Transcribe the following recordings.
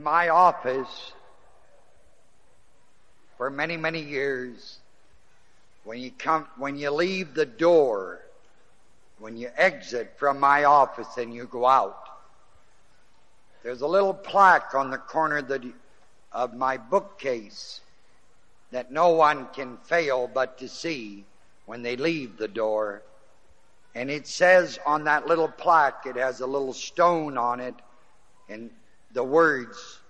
in my office for many, many years. When you come, when you leave the door, when you exit from my office and you go out, there's a little plaque on the corner of, the, of my bookcase that no one can fail but to see when they leave the door. And it says on that little plaque, it has a little stone on it, and the words,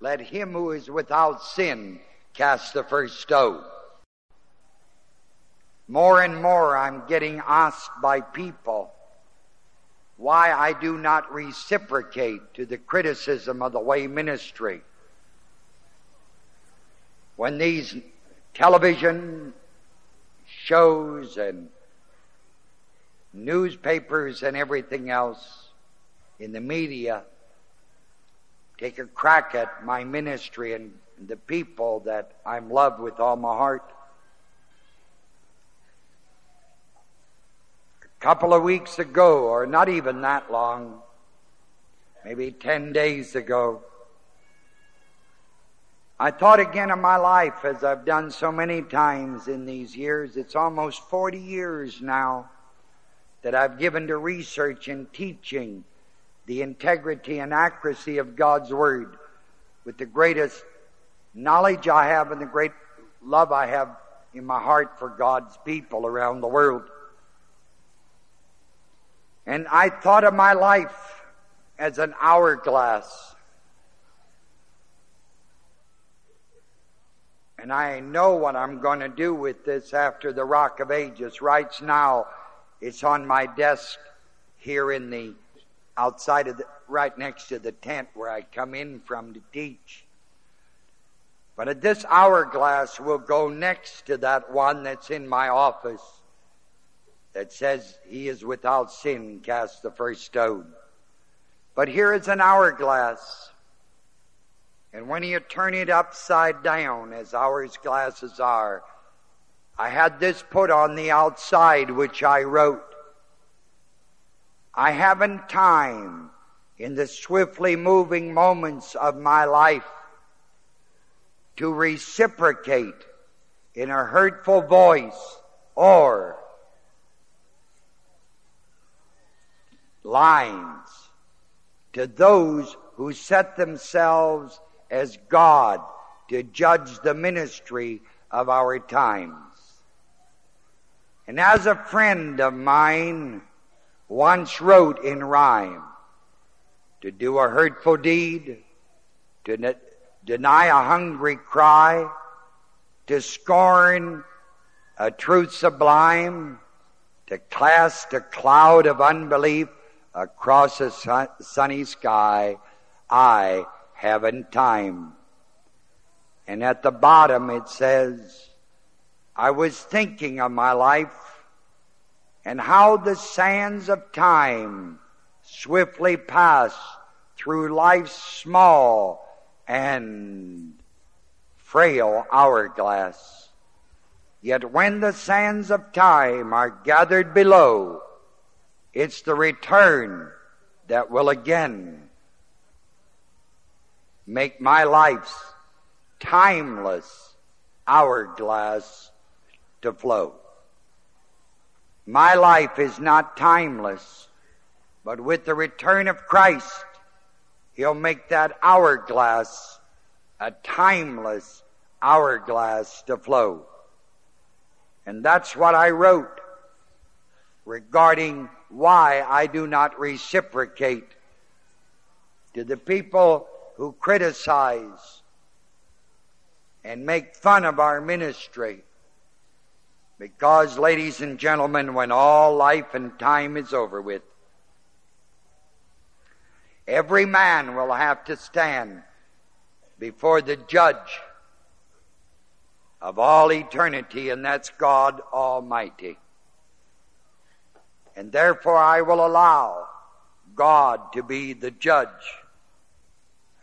Let him who is without sin cast the first stone. More and more I'm getting asked by people why I do not reciprocate to the criticism of the way ministry. When these television shows and newspapers and everything else in the media take a crack at my ministry and the people that I'm loved with all my heart. A couple of weeks ago, or not even that long, maybe 10 days ago, I thought again of my life as I've done so many times in these years. It's almost 40 years now that I've given to research and teaching the integrity and accuracy of God's Word with the greatest knowledge I have and the great love I have in my heart for God's people around the world. And I thought of my life as an hourglass. And I know what I'm going to do with this after the Rock of Ages. Right now, it's on my desk here in the outside of the, right next to the tent where I come in from to teach. But at this hourglass will go next to that one that's in my office that says he is without sin cast the first stone. But here is an hourglass. And when you turn it upside down, as hourglasses are, I had this put on the outside, which I wrote. I haven't time in the swiftly moving moments of my life to reciprocate in a hurtful voice or lines to those who set themselves as God to judge the ministry of our times. And as a friend of mine once wrote in rhyme, to do a hurtful deed, to ne- deny a hungry cry, to scorn a truth sublime, to cast a cloud of unbelief across a sun- sunny sky, I haven't time. And at the bottom it says, I was thinking of my life and how the sands of time swiftly pass through life's small and frail hourglass. Yet when the sands of time are gathered below, it's the return that will again make my life's timeless hourglass to flow. My life is not timeless, but with the return of Christ, He'll make that hourglass a timeless hourglass to flow. And that's what I wrote regarding why I do not reciprocate to the people who criticize and make fun of our ministry. Because, ladies and gentlemen, when all life and time is over with, every man will have to stand before the judge of all eternity, and that's God Almighty. And therefore I will allow God to be the judge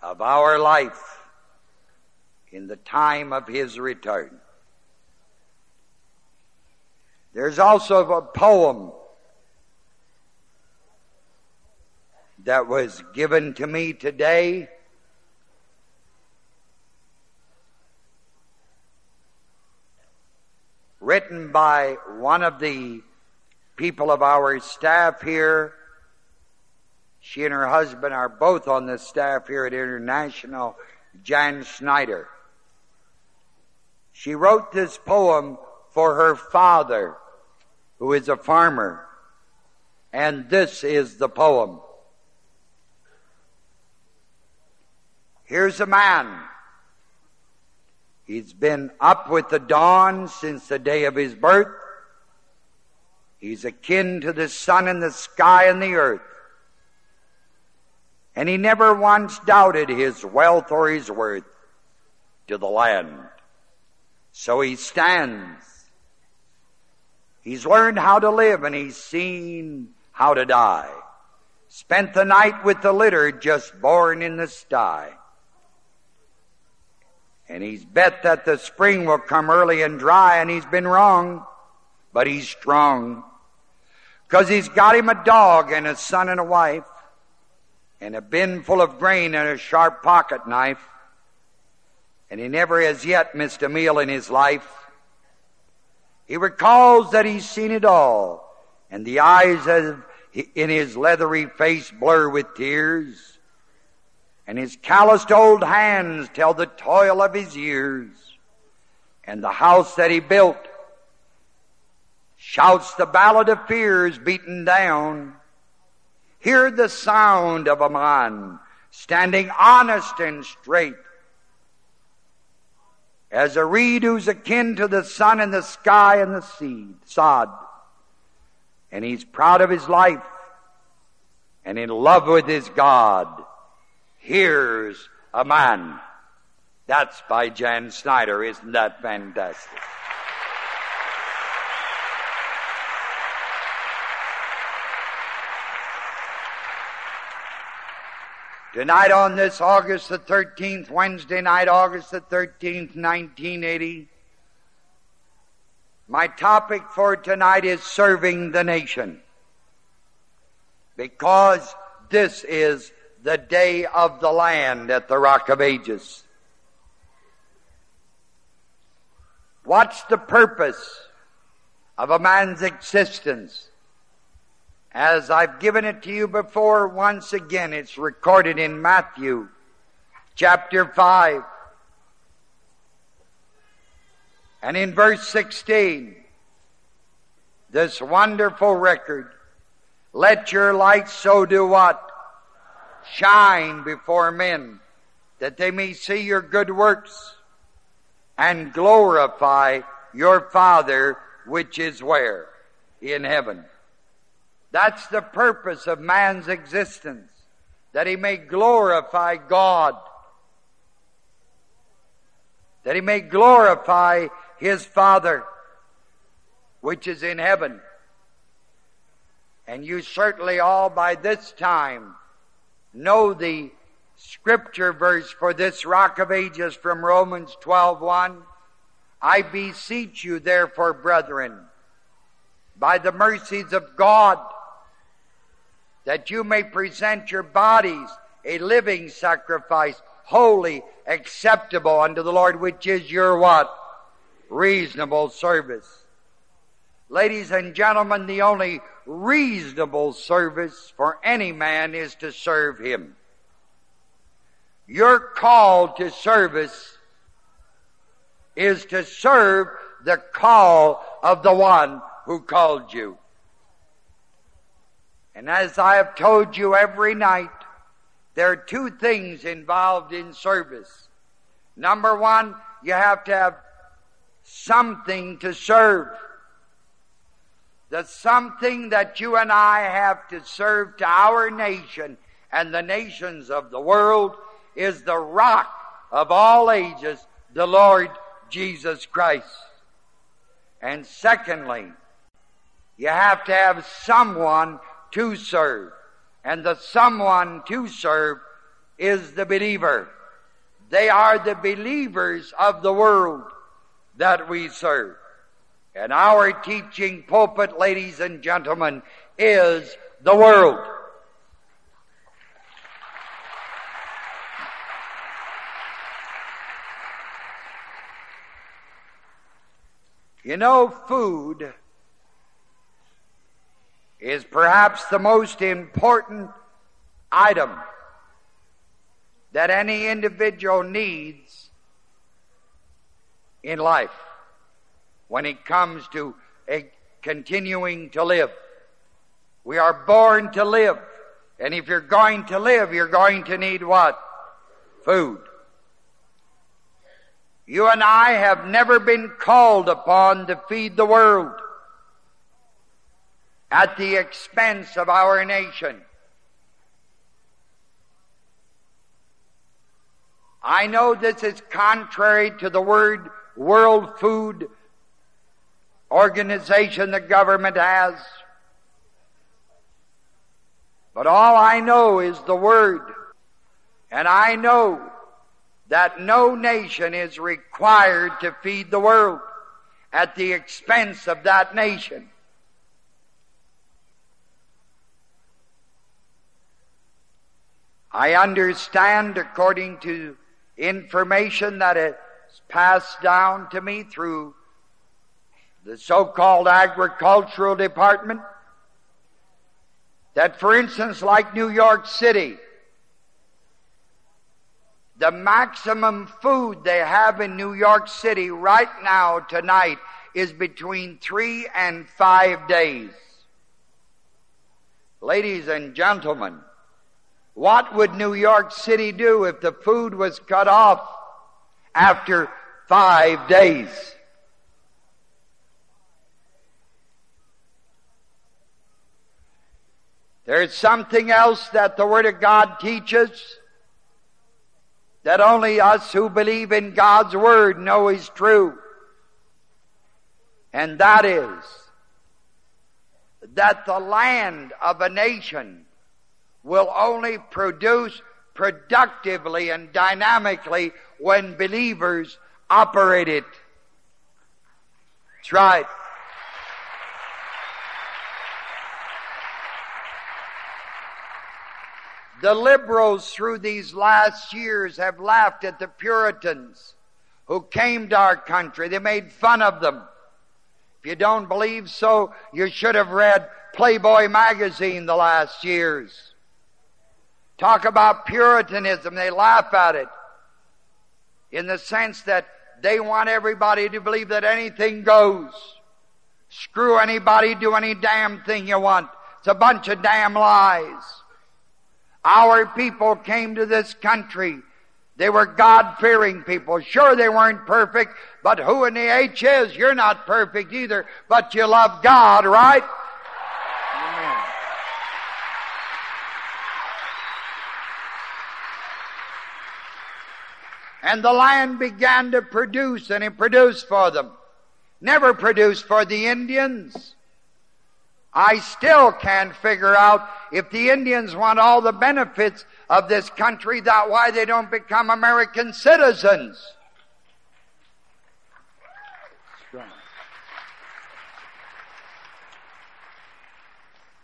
of our life in the time of His return. There's also a poem that was given to me today. Written by one of the people of our staff here. She and her husband are both on the staff here at International, Jan Schneider. She wrote this poem for her father, who is a farmer. And this is the poem. Here's a man. He's been up with the dawn since the day of his birth. He's akin to the sun and the sky and the earth. And he never once doubted his wealth or his worth to the land. So he stands. He's learned how to live and he's seen how to die. Spent the night with the litter just born in the sty. And he's bet that the spring will come early and dry and he's been wrong, but he's strong. Cause he's got him a dog and a son and a wife and a bin full of grain and a sharp pocket knife. And he never has yet missed a meal in his life. He recalls that he's seen it all and the eyes of, in his leathery face blur with tears and his calloused old hands tell the toil of his years and the house that he built shouts the ballad of fears beaten down. Hear the sound of a man standing honest and straight. As a reed who's akin to the sun and the sky and the seed, sod. And he's proud of his life and in love with his God. Here's a man. That's by Jan Snyder. Isn't that fantastic? Tonight on this August the 13th, Wednesday night, August the 13th, 1980, my topic for tonight is serving the nation. Because this is the day of the land at the Rock of Ages. What's the purpose of a man's existence? As I've given it to you before, once again, it's recorded in Matthew chapter 5 and in verse 16. This wonderful record. Let your light so do what? Shine before men that they may see your good works and glorify your Father which is where? In heaven. That's the purpose of man's existence, that he may glorify God, that he may glorify his Father, which is in heaven. And you certainly all by this time know the scripture verse for this rock of ages from Romans 12:1. I beseech you therefore, brethren, by the mercies of God, that you may present your bodies a living sacrifice, holy, acceptable unto the Lord, which is your what? Reasonable service. Ladies and gentlemen, the only reasonable service for any man is to serve him. Your call to service is to serve the call of the one who called you. And as I have told you every night, there are two things involved in service. Number one, you have to have something to serve. The something that you and I have to serve to our nation and the nations of the world is the rock of all ages, the Lord Jesus Christ. And secondly, you have to have someone to serve. And the someone to serve is the believer. They are the believers of the world that we serve. And our teaching pulpit, ladies and gentlemen, is the world. You know, food is perhaps the most important item that any individual needs in life when it comes to continuing to live. We are born to live. And if you're going to live, you're going to need what? Food. You and I have never been called upon to feed the world at the expense of our nation. I know this is contrary to the word World Food Organization the government has. But all I know is the Word. And I know that no nation is required to feed the world at the expense of that nation. I understand, according to information that is passed down to me through the so-called agricultural department, that for instance, like New York City, the maximum food they have in New York City right now, tonight, is between three and five days. Ladies and gentlemen, what would New York City do if the food was cut off after five days? There's something else that the Word of God teaches that only us who believe in God's Word know is true. And that is that the land of a nation will only produce productively and dynamically when believers operate it. That's right. The liberals through these last years have laughed at the Puritans who came to our country. They made fun of them. If you don't believe so, you should have read Playboy magazine the last years. Talk about Puritanism, they laugh at it in the sense that they want everybody to believe that anything goes. Screw anybody, do any damn thing you want. It's a bunch of damn lies. Our people came to this country. They were God-fearing people. Sure, they weren't perfect, but who in the H is? You're not perfect either, but you love God, right? And the land began to produce, and it produced for them. Never produced for the Indians. I still can't figure out if the Indians want all the benefits of this country, that why they don't become American citizens.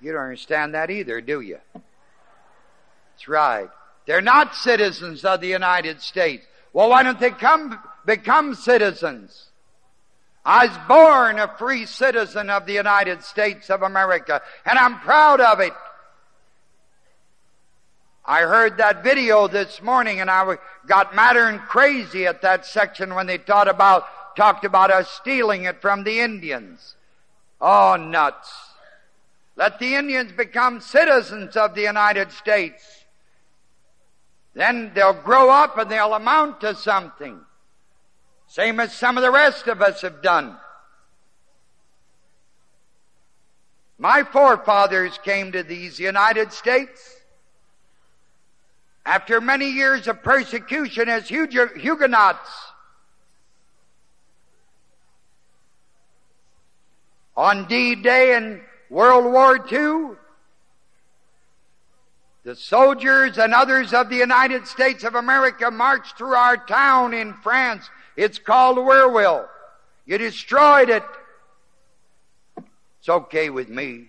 You don't understand that either, do you? That's right. They're not citizens of the United States. Well, why don't they come, become citizens? I was born a free citizen of the United States of America, and I'm proud of it. I heard that video this morning and I got madder and crazy at that section when they about, talked about us stealing it from the Indians. Oh, nuts. Let the Indians become citizens of the United States. Then they'll grow up and they'll amount to something. Same as some of the rest of us have done. My forefathers came to these United States after many years of persecution as Huguenots. On D-Day in World War II, the soldiers and others of the United States of America marched through our town in France it's called Wierwille. You destroyed it. It's okay with me.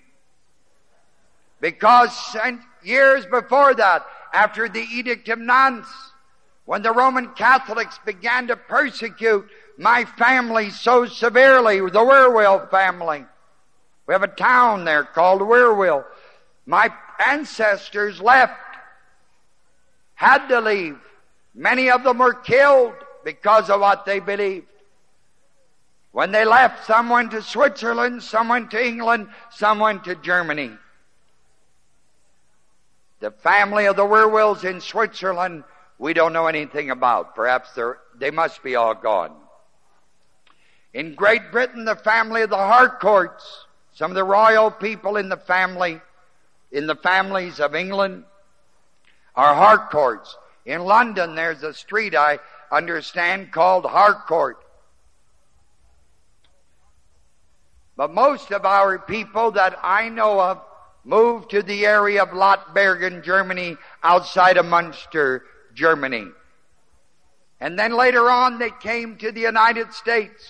Because years before that, after the Edict of Nantes, when the Roman Catholics began to persecute my family so severely, the Wierwille family. We have a town there called Wierwille. My ancestors left, had to leave. Many of them were killed because of what they believed. When they left, some went to Switzerland, some went to England, some went to Germany. The family of the Wierwilles in Switzerland, we don't know anything about. Perhaps they must be all gone. In Great Britain, the family of the Harcourts, some of the royal people in the family, in the families of England, are Harcourts. In London, there's a street I understand called Harcourt. But most of our people that I know of moved to the area of Lottbergen, Germany, outside of Munster, Germany. And then later on they came to the United States.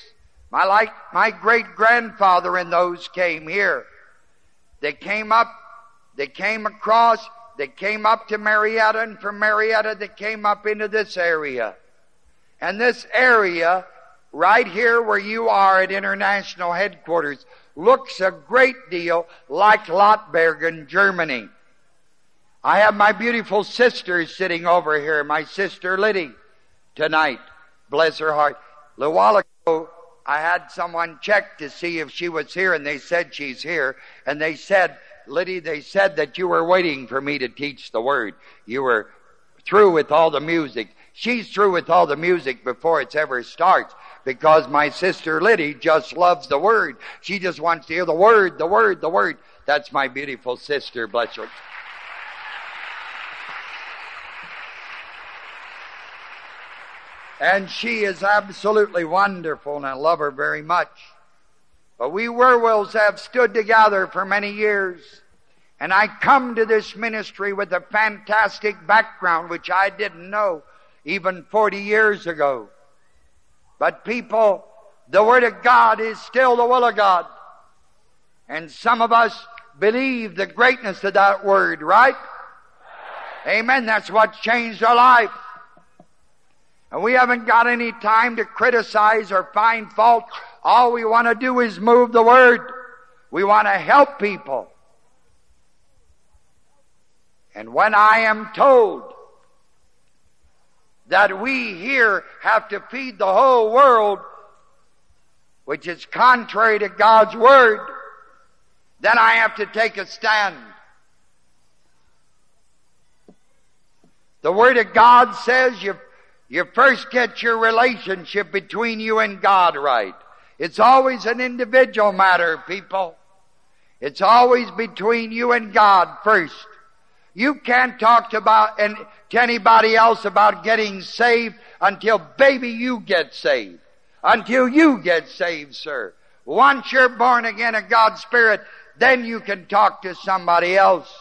My like my great grandfather and those came here. They came up, they came across, they came up to Marietta, and from Marietta they came up into this area. And this area, right here where you are at international headquarters, looks a great deal like Lottbergen, Germany. I have my beautiful sister sitting over here, my sister Liddy, tonight. Bless her heart. A little while ago, I had someone check to see if she was here, and they said she's here. And they said, Liddy, they said that you were waiting for me to teach the word. You were through with all the music. She's through with all the music before it's ever starts because my sister Liddy just loves the Word. She just wants to hear the Word, the Word, the Word. That's my beautiful sister, bless her. And she is absolutely wonderful and I love her very much. But we Wierwilles have stood together for many years. And I come to this ministry with a fantastic background which I didn't know even 40 years ago. But people, the Word of God is still the will of God. And some of us believe the greatness of that Word, right? Amen. That's what changed our life. And we haven't got any time to criticize or find fault. All we want to do is move the Word. We want to help people. And when I am told that we here have to feed the whole world, which is contrary to God's Word, then I have to take a stand. The Word of God says you, you first get your relationship between you and God right. It's always an individual matter, people. It's always between you and God first. You can't talk to about and to anybody else about getting saved until baby you get saved. Until you get saved, sir. Once you're born again of God's Spirit, then you can talk to somebody else.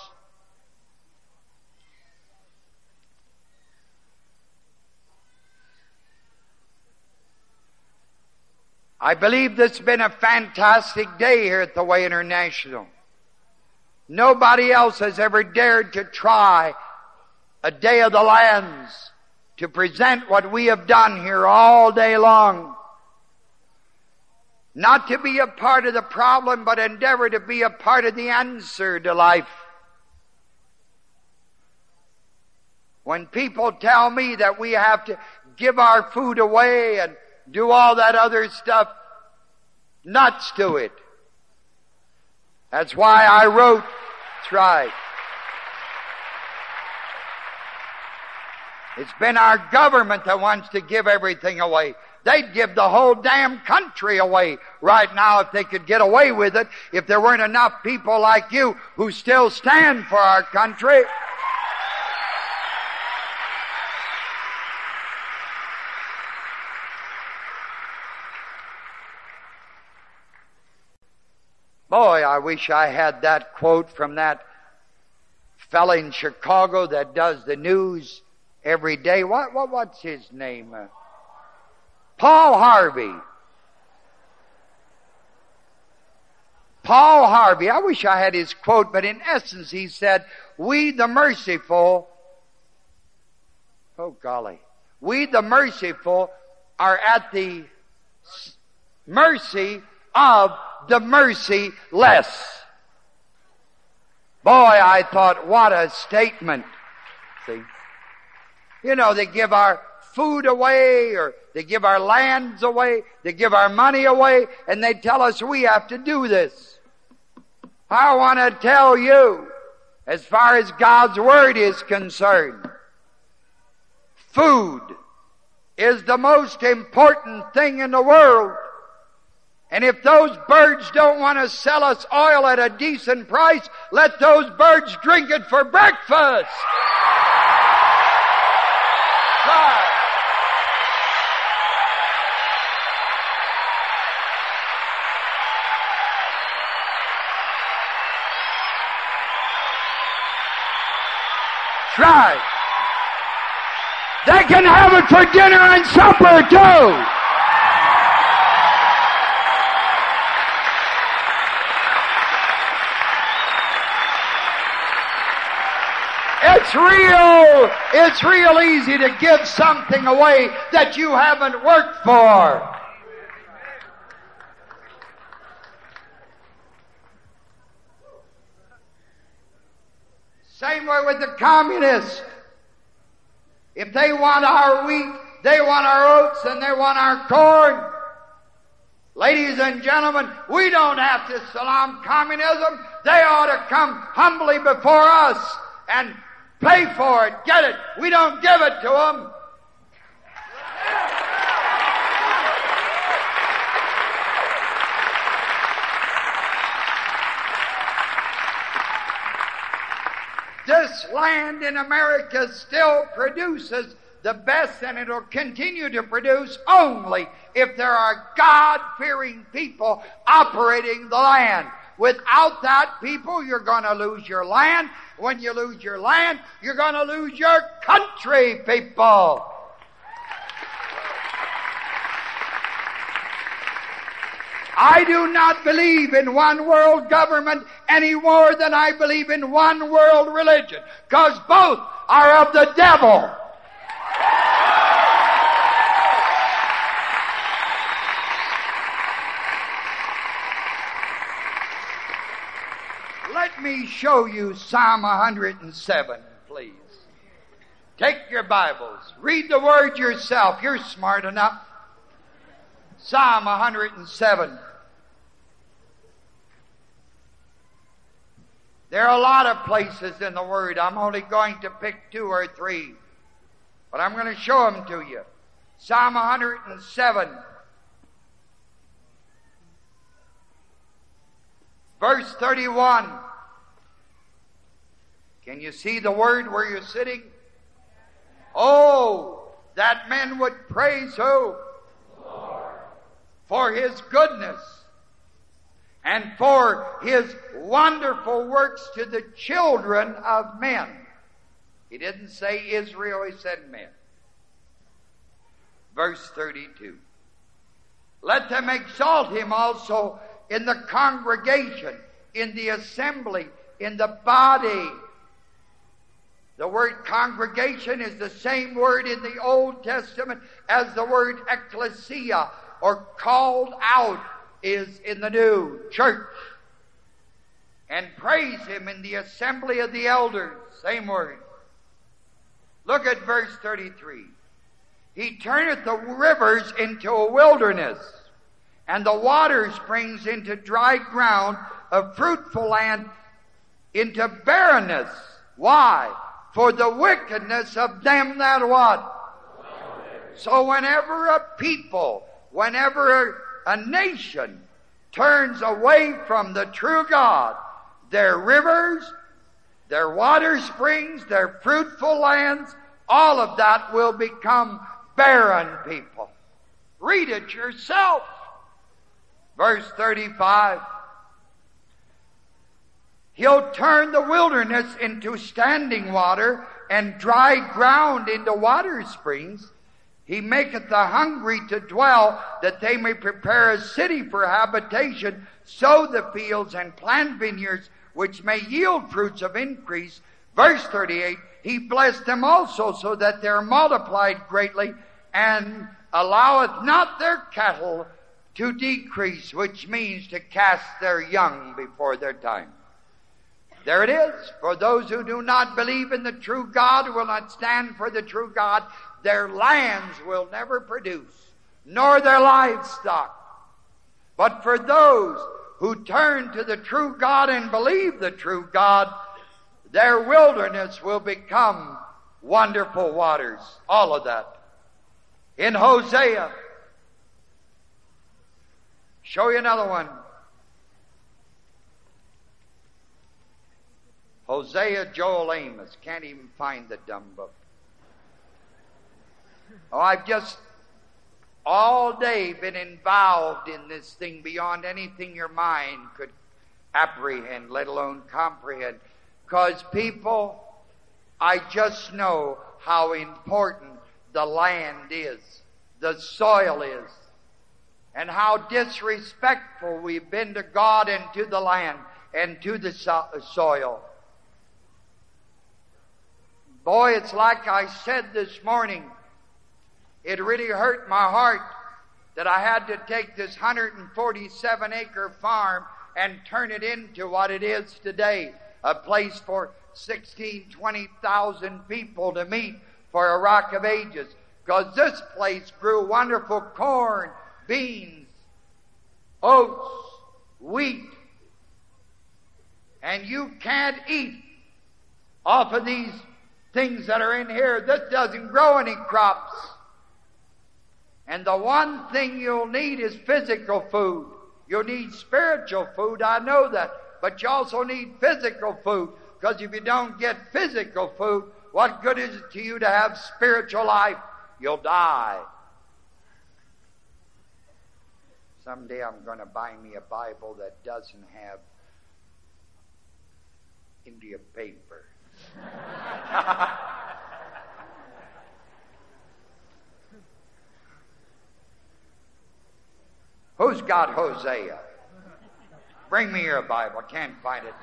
I believe this has been a fantastic day here at the Way International. Nobody else has ever dared to try a day of the lands to present what we have done here all day long. Not to be a part of the problem, but endeavor to be a part of the answer to life. When people tell me that we have to give our food away and do all that other stuff, nuts to it. That's why I wrote, that's right. It's been our government that wants to give everything away. They'd give the whole damn country away right now if they could get away with it, if there weren't enough people like you who still stand for our country. Boy, I wish I had that quote from that fella in Chicago that does the news every day. What, what what's his name? Uh, Paul Harvey. Paul Harvey. I wish I had his quote, but in essence he said, "We the merciful Oh golly. We the merciful are at the mercy of the merciless. Boy, I thought, what a statement. See? You know, they give our food away or they give our lands away, they give our money away, and they tell us we have to do this. I want to tell you, as far as God's Word is concerned, food is the most important thing in the world. And if those birds don't want to sell us oil at a decent price, let those birds drink it for breakfast. Try. They can have it for dinner and supper too. It's real, it's real easy to give something away that you haven't worked for. Same way with the communists. If they want our wheat, they want our oats, and they want our corn. Ladies and gentlemen, we don't have to salam communism. They ought to come humbly before us and pay for it, get it. We don't give it to them. This land in America still produces the best and it'll continue to produce only if there are God-fearing people operating the land. Without that people, you're gonna lose your land. When you lose your land, you're gonna lose your country, people. I do not believe in one world government any more than I believe in one world religion, because both are of the devil. Let me show you Psalm 107, please. Take your Bibles. Read the word yourself. You're smart enough. Psalm 107. There are a lot of places in the Word. I'm only going to pick two or three. But I'm going to show them to you. Psalm 107. Verse 31. Can you see the word where you're sitting? Oh, that men would praise who? Lord. for his goodness and for his wonderful works to the children of men. He didn't say Israel, he said men. Verse 32. Let them exalt him also in the congregation, in the assembly, in the body. The word congregation is the same word in the Old Testament as the word ecclesia, or called out is in the new church. And praise him in the assembly of the elders. Same word. Look at verse 33. He turneth the rivers into a wilderness, and the water springs into dry ground, a fruitful land into barrenness. Why? For the wickedness of them that what? So whenever a people whenever a nation turns away from the true God, their rivers, their water springs, their fruitful lands, all of that will become barren people. Read it yourself. Verse 35. He'll turn the wilderness into standing water and dry ground into water springs. He maketh the hungry to dwell, that they may prepare a city for habitation, sow the fields and plant vineyards, which may yield fruits of increase. Verse 38, He blessed them also, so that they are multiplied greatly, and alloweth not their cattle to decrease, which means to cast their young before their time. There it is. For those who do not believe in the true God, will not stand for the true God, their lands will never produce, nor their livestock. But for those who turn to the true God and believe the true God, their wilderness will become wonderful waters. All of that. In Hosea, show you another one. Hosea, Joel, Amos. Can't even find the dumb book. Oh, I've just all day been involved in this thing beyond anything your mind could apprehend, let alone comprehend. Because people, I just know how important the land is, the soil is, and how disrespectful we've been to God and to the land and to the so- soil. Boy, it's like I said this morning. It really hurt my heart that I had to take this 147 acre farm and turn it into what it is today a place for 16, 20,000 people to meet for a rock of ages. Because this place grew wonderful corn, beans, oats, wheat. And you can't eat off of these things that are in here. This doesn't grow any crops. And the one thing you'll need is physical food. You'll need spiritual food, I know that. But you also need physical food. Because if you don't get physical food, what good is it to you to have spiritual life? You'll die. Someday I'm going to buy me a Bible that doesn't have India paper. Who's got Hosea? Bring me your Bible. I can't find it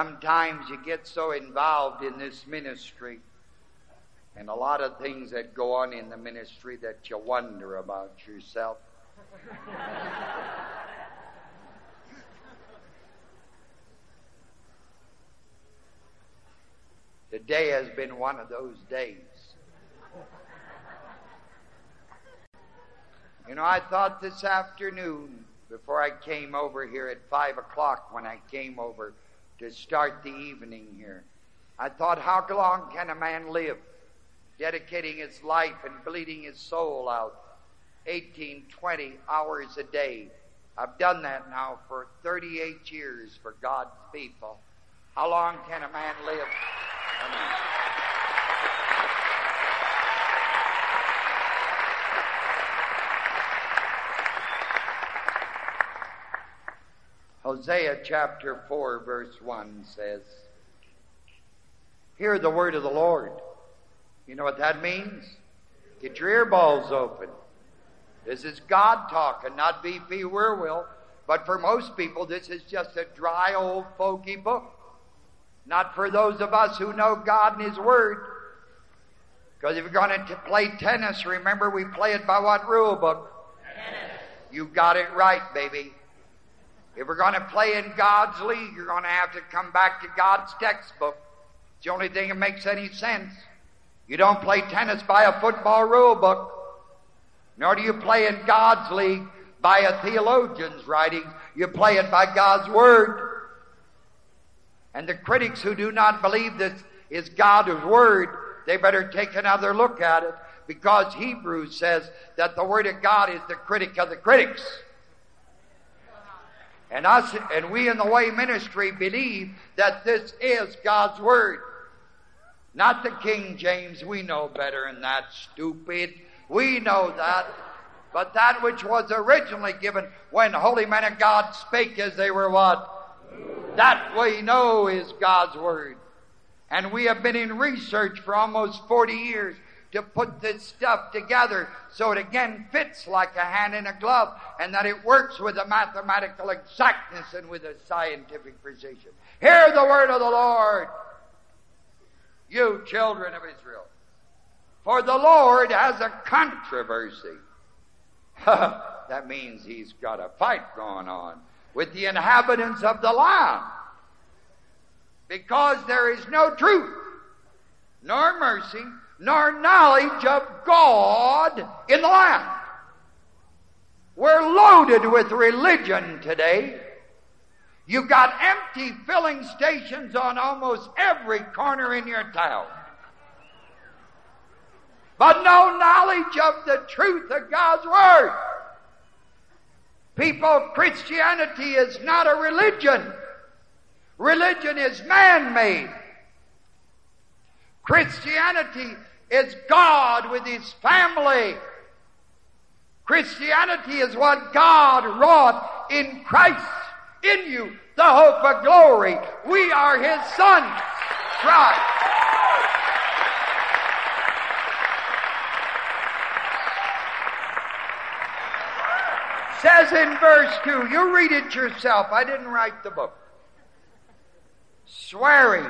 Sometimes you get so involved in this ministry and a lot of things that go on in the ministry that you wonder about yourself. Today has been one of those days. You know, I thought this afternoon, before I came over here at 5 o'clock, when I came over to start the evening here, I thought, how long can a man live? Dedicating his life and bleeding his soul out 18, 20 hours a day. I've done that now for 38 years for God's people. How long can a man live? Amen. Hosea chapter 4, verse 1 says, Hear the word of the Lord. You know what that means? Get your earballs open. This is God talking, not V.P. Wierwille. But for most people, this is just a dry, old, folky book. Not for those of us who know God and His Word. Because if you're going to play tennis, remember we play it by what rule book? Tennis. You got it right, baby. If we're going to play in God's league, you're going to have to come back to God's textbook. It's the only thing that makes any sense. You don't play tennis by a football rule book, nor do you play in God's league by a theologian's writings. You play it by God's Word. And the critics who do not believe this is God's Word, they better take another look at it because Hebrews says that the Word of God is the critic of the critics. And us, and we in the Way Ministry believe that this is God's Word. Not the King James. We know better than that, stupid. We know that. But that which was originally given when holy men of God spake as they were what? That we know is God's Word. And we have been in research for almost 40 years to put this stuff together so it again fits like a hand in a glove and that it works with a mathematical exactness and with a scientific precision. Hear the word of the Lord, you children of Israel. For the Lord has a controversy. that means he's got a fight going on with the inhabitants of the land. Because there is no truth, nor mercy, nor knowledge of God in the land. We're loaded with religion today. You've got empty filling stations on almost every corner in your town. But no knowledge of the truth of God's Word. People, Christianity is not a religion. Religion is man-made. Christianity is God with His family. Christianity is what God wrought in Christ, in you, the hope of glory. We are His sons. Christ. Says in verse 2, you read it yourself. I didn't write the book. Swearing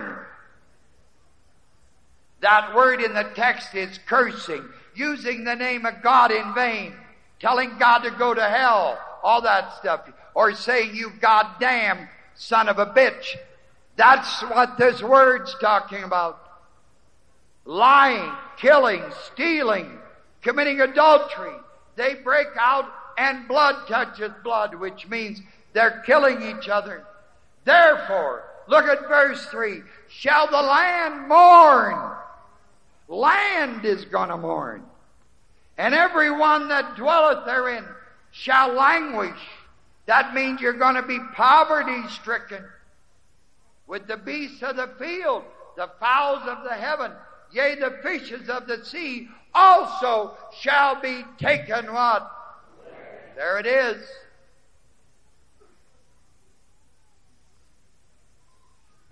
that word in the text is cursing, using the name of God in vain, telling God to go to hell, all that stuff, or saying you goddamn son of a bitch. That's what this word's talking about. Lying, killing, stealing, committing adultery. They break out and blood touches blood, which means they're killing each other. Therefore, look at verse 3. Shall the land mourn land is gonna mourn. And every one that dwelleth therein shall languish. That means you're gonna be poverty stricken. With the beasts of the field, the fowls of the heaven, yea, the fishes of the sea also shall be taken what? There it is.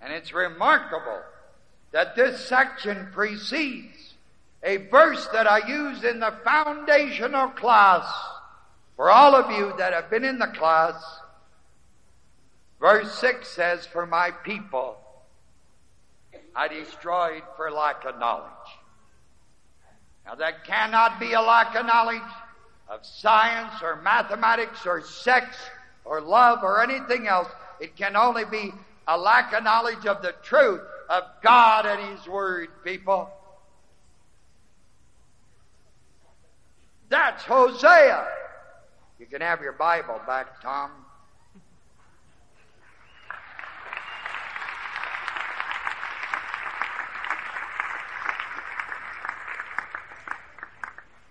And it's remarkable that this section precedes a verse that I used in the foundational class for all of you that have been in the class. Verse 6 says, For my people I destroyed for lack of knowledge. Now that cannot be a lack of knowledge of science or mathematics or sex or love or anything else. It can only be a lack of knowledge of the truth of God and His Word, people. That's Hosea. You can have your Bible back, Tom.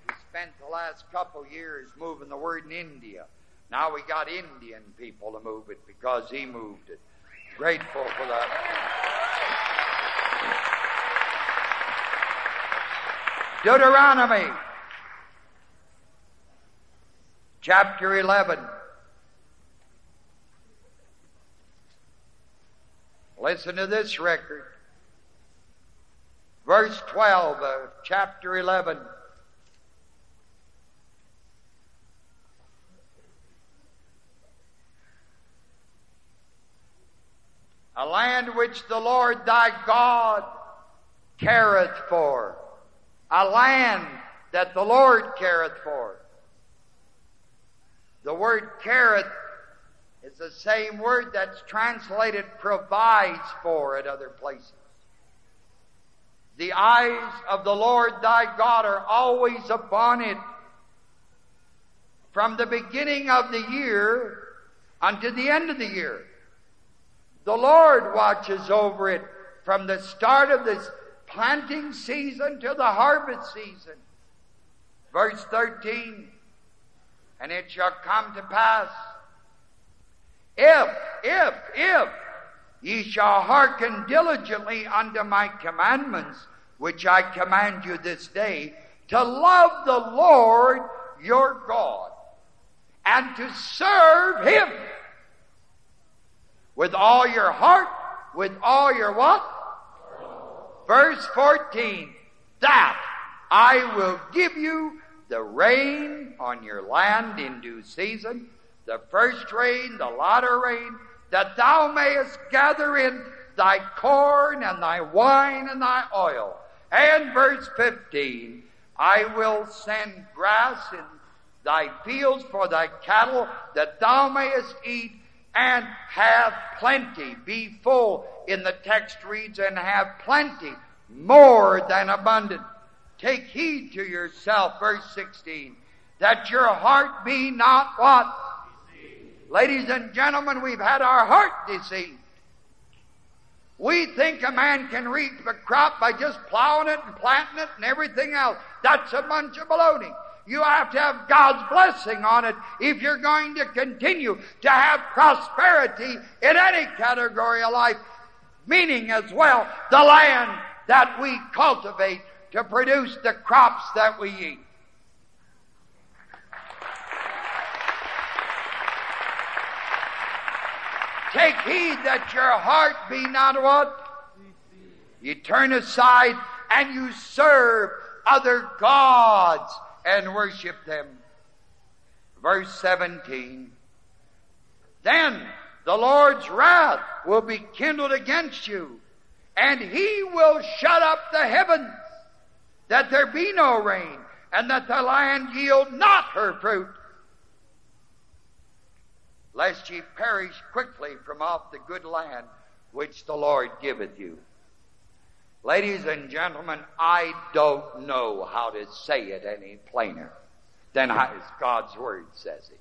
We spent the last couple years moving the word in India. Now we got Indian people to move it because he moved it. Grateful for that. Deuteronomy chapter 11. Listen to this record. Verse 12 of chapter 11. A land which the Lord thy God careth for a land that the Lord careth for. The word careth is the same word that's translated provides for at other places. The eyes of the Lord thy God are always upon it from the beginning of the year unto the end of the year. The Lord watches over it from the start of this planting season to the harvest season. Verse 13, and it shall come to pass, if, if, if ye shall hearken diligently unto my commandments, which I command you this day, to love the Lord your God, and to serve Him with all your heart, with all your what? Verse 14, that I will give you the rain on your land in due season, the first rain, the latter rain, that thou mayest gather in thy corn and thy wine and thy oil. And verse 15, I will send grass in thy fields for thy cattle, that thou mayest eat and have plenty. Be full in the text reads, and have plenty, more than abundant. Take heed to yourself, verse 16, that your heart be not what? Deceived. Ladies and gentlemen, we've had our heart deceived. We think a man can reap a crop by just plowing it and planting it and everything else. That's a bunch of baloney. You have to have God's blessing on it if you're going to continue to have prosperity in any category of life, meaning as well the land that we cultivate to produce the crops that we eat. Take heed that your heart be not what? You turn aside and you serve other gods and worship them. Verse 17. Then the Lord's wrath will be kindled against you, and he will shut up the heavens, that there be no rain, and that the land yield not her fruit, lest ye perish quickly from off the good land which the Lord giveth you. Ladies and gentlemen, I don't know how to say it any plainer than as God's Word says it.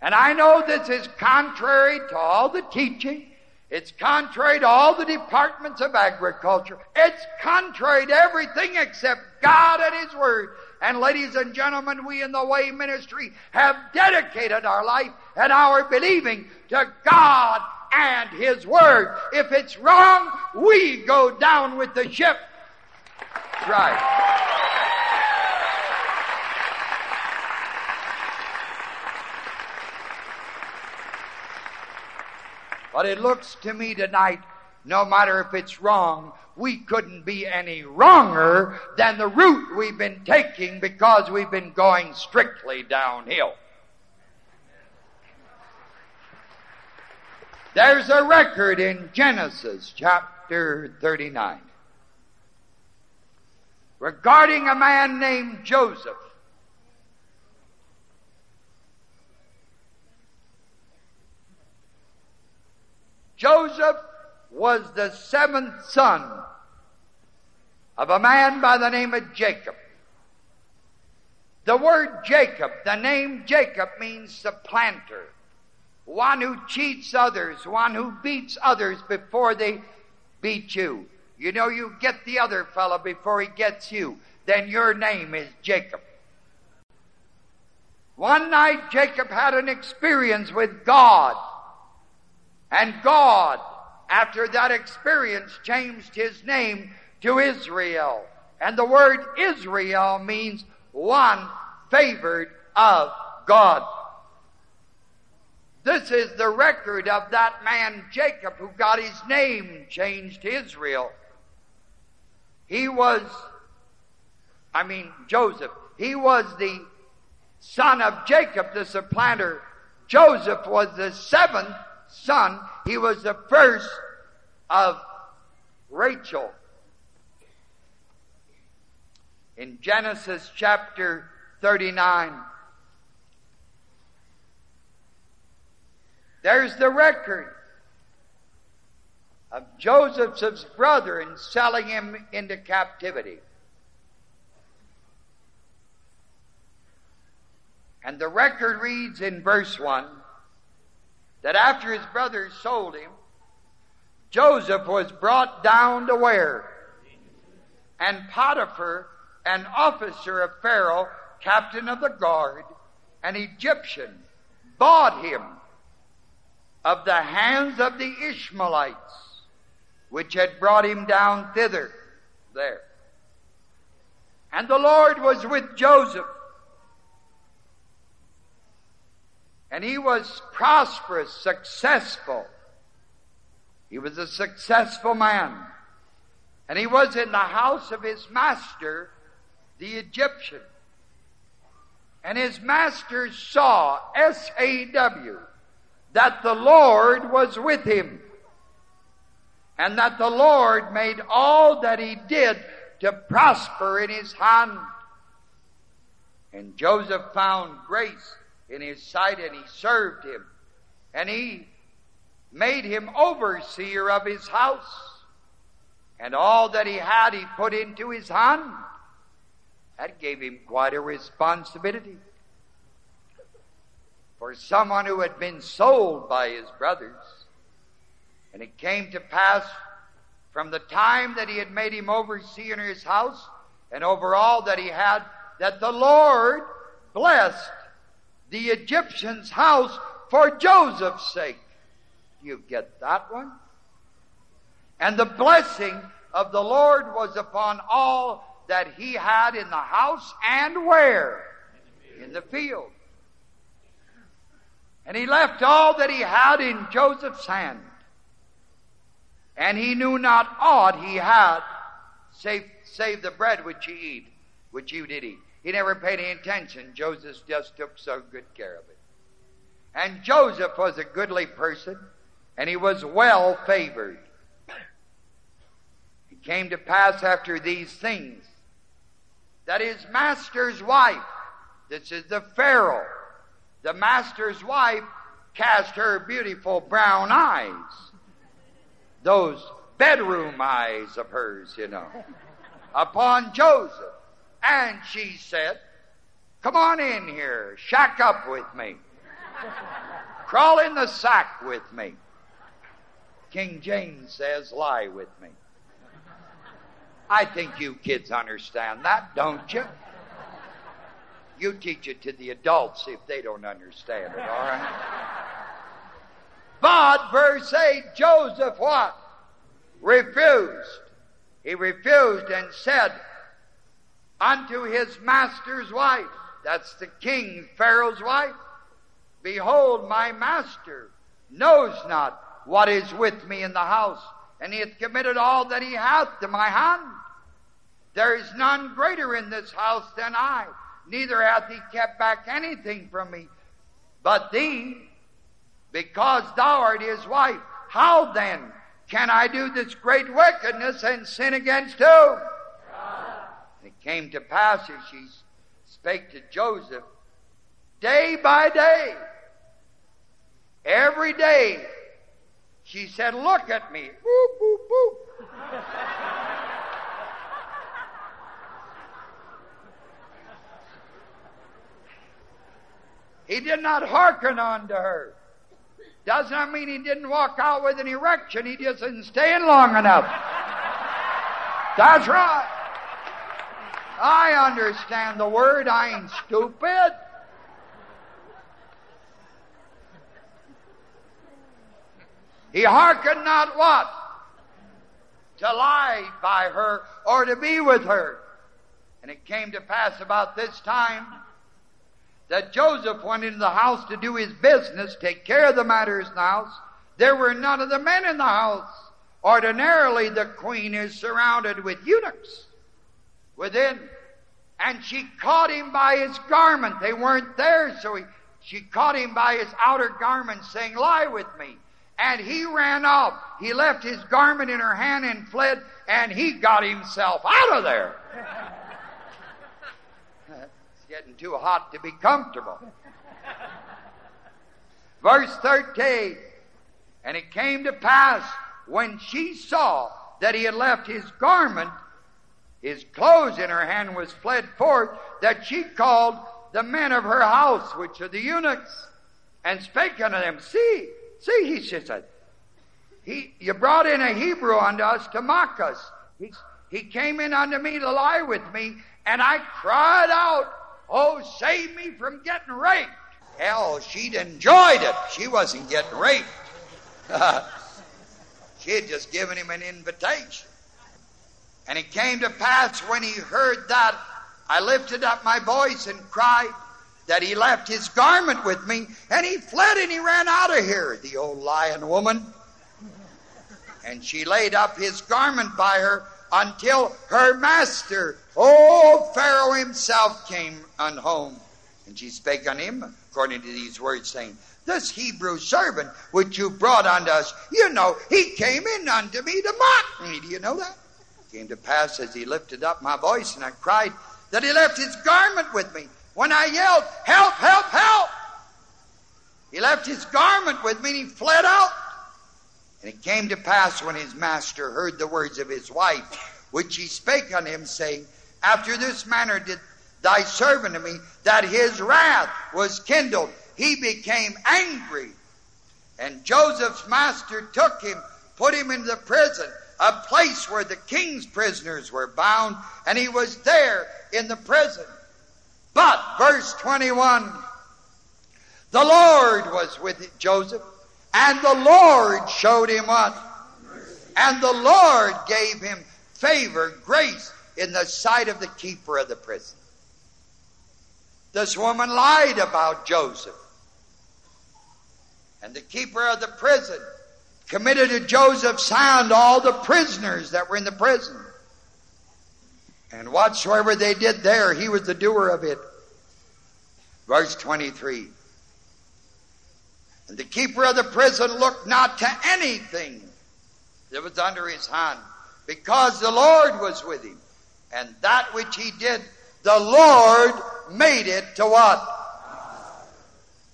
And I know this is contrary to all the teaching. It's contrary to all the departments of agriculture. It's contrary to everything except God and His Word. And ladies and gentlemen, we in the Way Ministry have dedicated our life and our believing to God and His Word. If it's wrong, we go down with the ship. right. But it looks to me tonight, no matter if it's wrong, we couldn't be any wronger than the route we've been taking because we've been going strictly downhill. There's a record in Genesis chapter 39 regarding a man named Joseph. Joseph was the seventh son of a man by the name of Jacob. The word Jacob, the name Jacob means supplanter one who cheats others, one who beats others before they beat you. You know, you get the other fellow before he gets you. Then your name is Jacob. One night Jacob had an experience with God. And God, after that experience, changed his name to Israel. And the word Israel means one favored of God. This is the record of that man Jacob who got his name changed to Israel. He was, I mean, Joseph. He was the son of Jacob, the supplanter. Joseph was the seventh son. He was the first of Rachel. In Genesis chapter 39, There's the record of Joseph's brother and selling him into captivity. And the record reads in verse 1 that after his brothers sold him, Joseph was brought down to where? And Potiphar, an officer of Pharaoh, captain of the guard, an Egyptian, bought him of the hands of the Ishmaelites, which had brought him down thither, there. And the Lord was with Joseph. And he was prosperous, successful. He was a successful man. And he was in the house of his master, the Egyptian. And his master saw, S-A-W, that the Lord was with him. And that the Lord made all that he did to prosper in his hand. And Joseph found grace in his sight and he served him. And he made him overseer of his house. And all that he had he put into his hand. That gave him quite a responsibility. For someone who had been sold by his brothers. And it came to pass from the time that he had made him overseer in his house and over all that he had, that the Lord blessed the Egyptian's house for Joseph's sake. You get that one? And the blessing of the Lord was upon all that he had in the house and where? In the field. And he left all that he had in Joseph's hand. And he knew not aught he had save, save the bread which he eat, which you did eat. He never paid any attention. Joseph just took so good care of it. And Joseph was a goodly person, and he was well favored. It came to pass after these things that his master's wife, this is the Pharaoh, the master's wife cast her beautiful brown eyes, those bedroom eyes of hers, you know, upon Joseph. And she said, Come on in here, shack up with me. Crawl in the sack with me. King James says, Lie with me. I think you kids understand that, don't you? You teach it to the adults if they don't understand it, all right? But, verse 8, Joseph what? Refused. He refused and said, unto his master's wife. That's the king, Pharaoh's wife. Behold, my master knows not what is with me in the house, and he hath committed all that he hath to my hand. There is none greater in this house than I, neither hath he kept back anything from me but thee, because thou art his wife. How then can I do this great wickedness and sin against whom? it came to pass as she spake to Joseph, day by day, every day, she said, Look at me. Boop, boop, boop. He did not hearken unto her. Does not mean he didn't walk out with an erection. He just didn't stay in long enough. That's right. I understand the word. I ain't stupid. He hearkened not what? To lie by her or to be with her. And it came to pass about this time that Joseph went into the house to do his business, take care of the matters in the house. There were none of the men in the house. Ordinarily, the queen is surrounded with eunuchs within. And she caught him by his garment. They weren't there, so he, she caught him by his outer garment, saying, Lie with me. And he ran off. He left his garment in her hand and fled, and he got himself out of there. Getting too hot to be comfortable. Verse 13 And it came to pass when she saw that he had left his garment his clothes in her hand was fled forth, that she called the men of her house, which are the eunuchs, and spake unto them, See, see, he said, he, you brought in a Hebrew unto us to mock us. He, he came in unto me to lie with me, and I cried out, Oh, save me from getting raped. Hell, she'd enjoyed it. She wasn't getting raped. she had just given him an invitation. And it came to pass when he heard that, I lifted up my voice and cried that he left his garment with me and he fled and he ran out of here, the old lion woman. And she laid up his garment by her until her master, oh, Pharaoh himself, came on home. And she spake unto him according to these words, saying, This Hebrew servant which you brought unto us, you know, he came in unto me to mock me. Do you know that? It came to pass as he lifted up my voice and I cried that he left his garment with me. When I yelled, Help, help, help! He left his garment with me and he fled out. And it came to pass when his master heard the words of his wife, which he spake unto him, saying, After this manner did thy servant to me, that his wrath was kindled. He became angry. And Joseph's master took him, put him into the prison, a place where the king's prisoners were bound, and he was there in the prison. But, verse 21, the Lord was with Joseph and the Lord showed him what? And the Lord gave him favor, grace in the sight of the keeper of the prison. This woman lied about Joseph. And the keeper of the prison committed to Joseph's hand all the prisoners that were in the prison. And whatsoever they did there, he was the doer of it. Verse 23. And the keeper of the prison looked not to anything that was under his hand, because the Lord was with him. And that which he did, the Lord made it to what?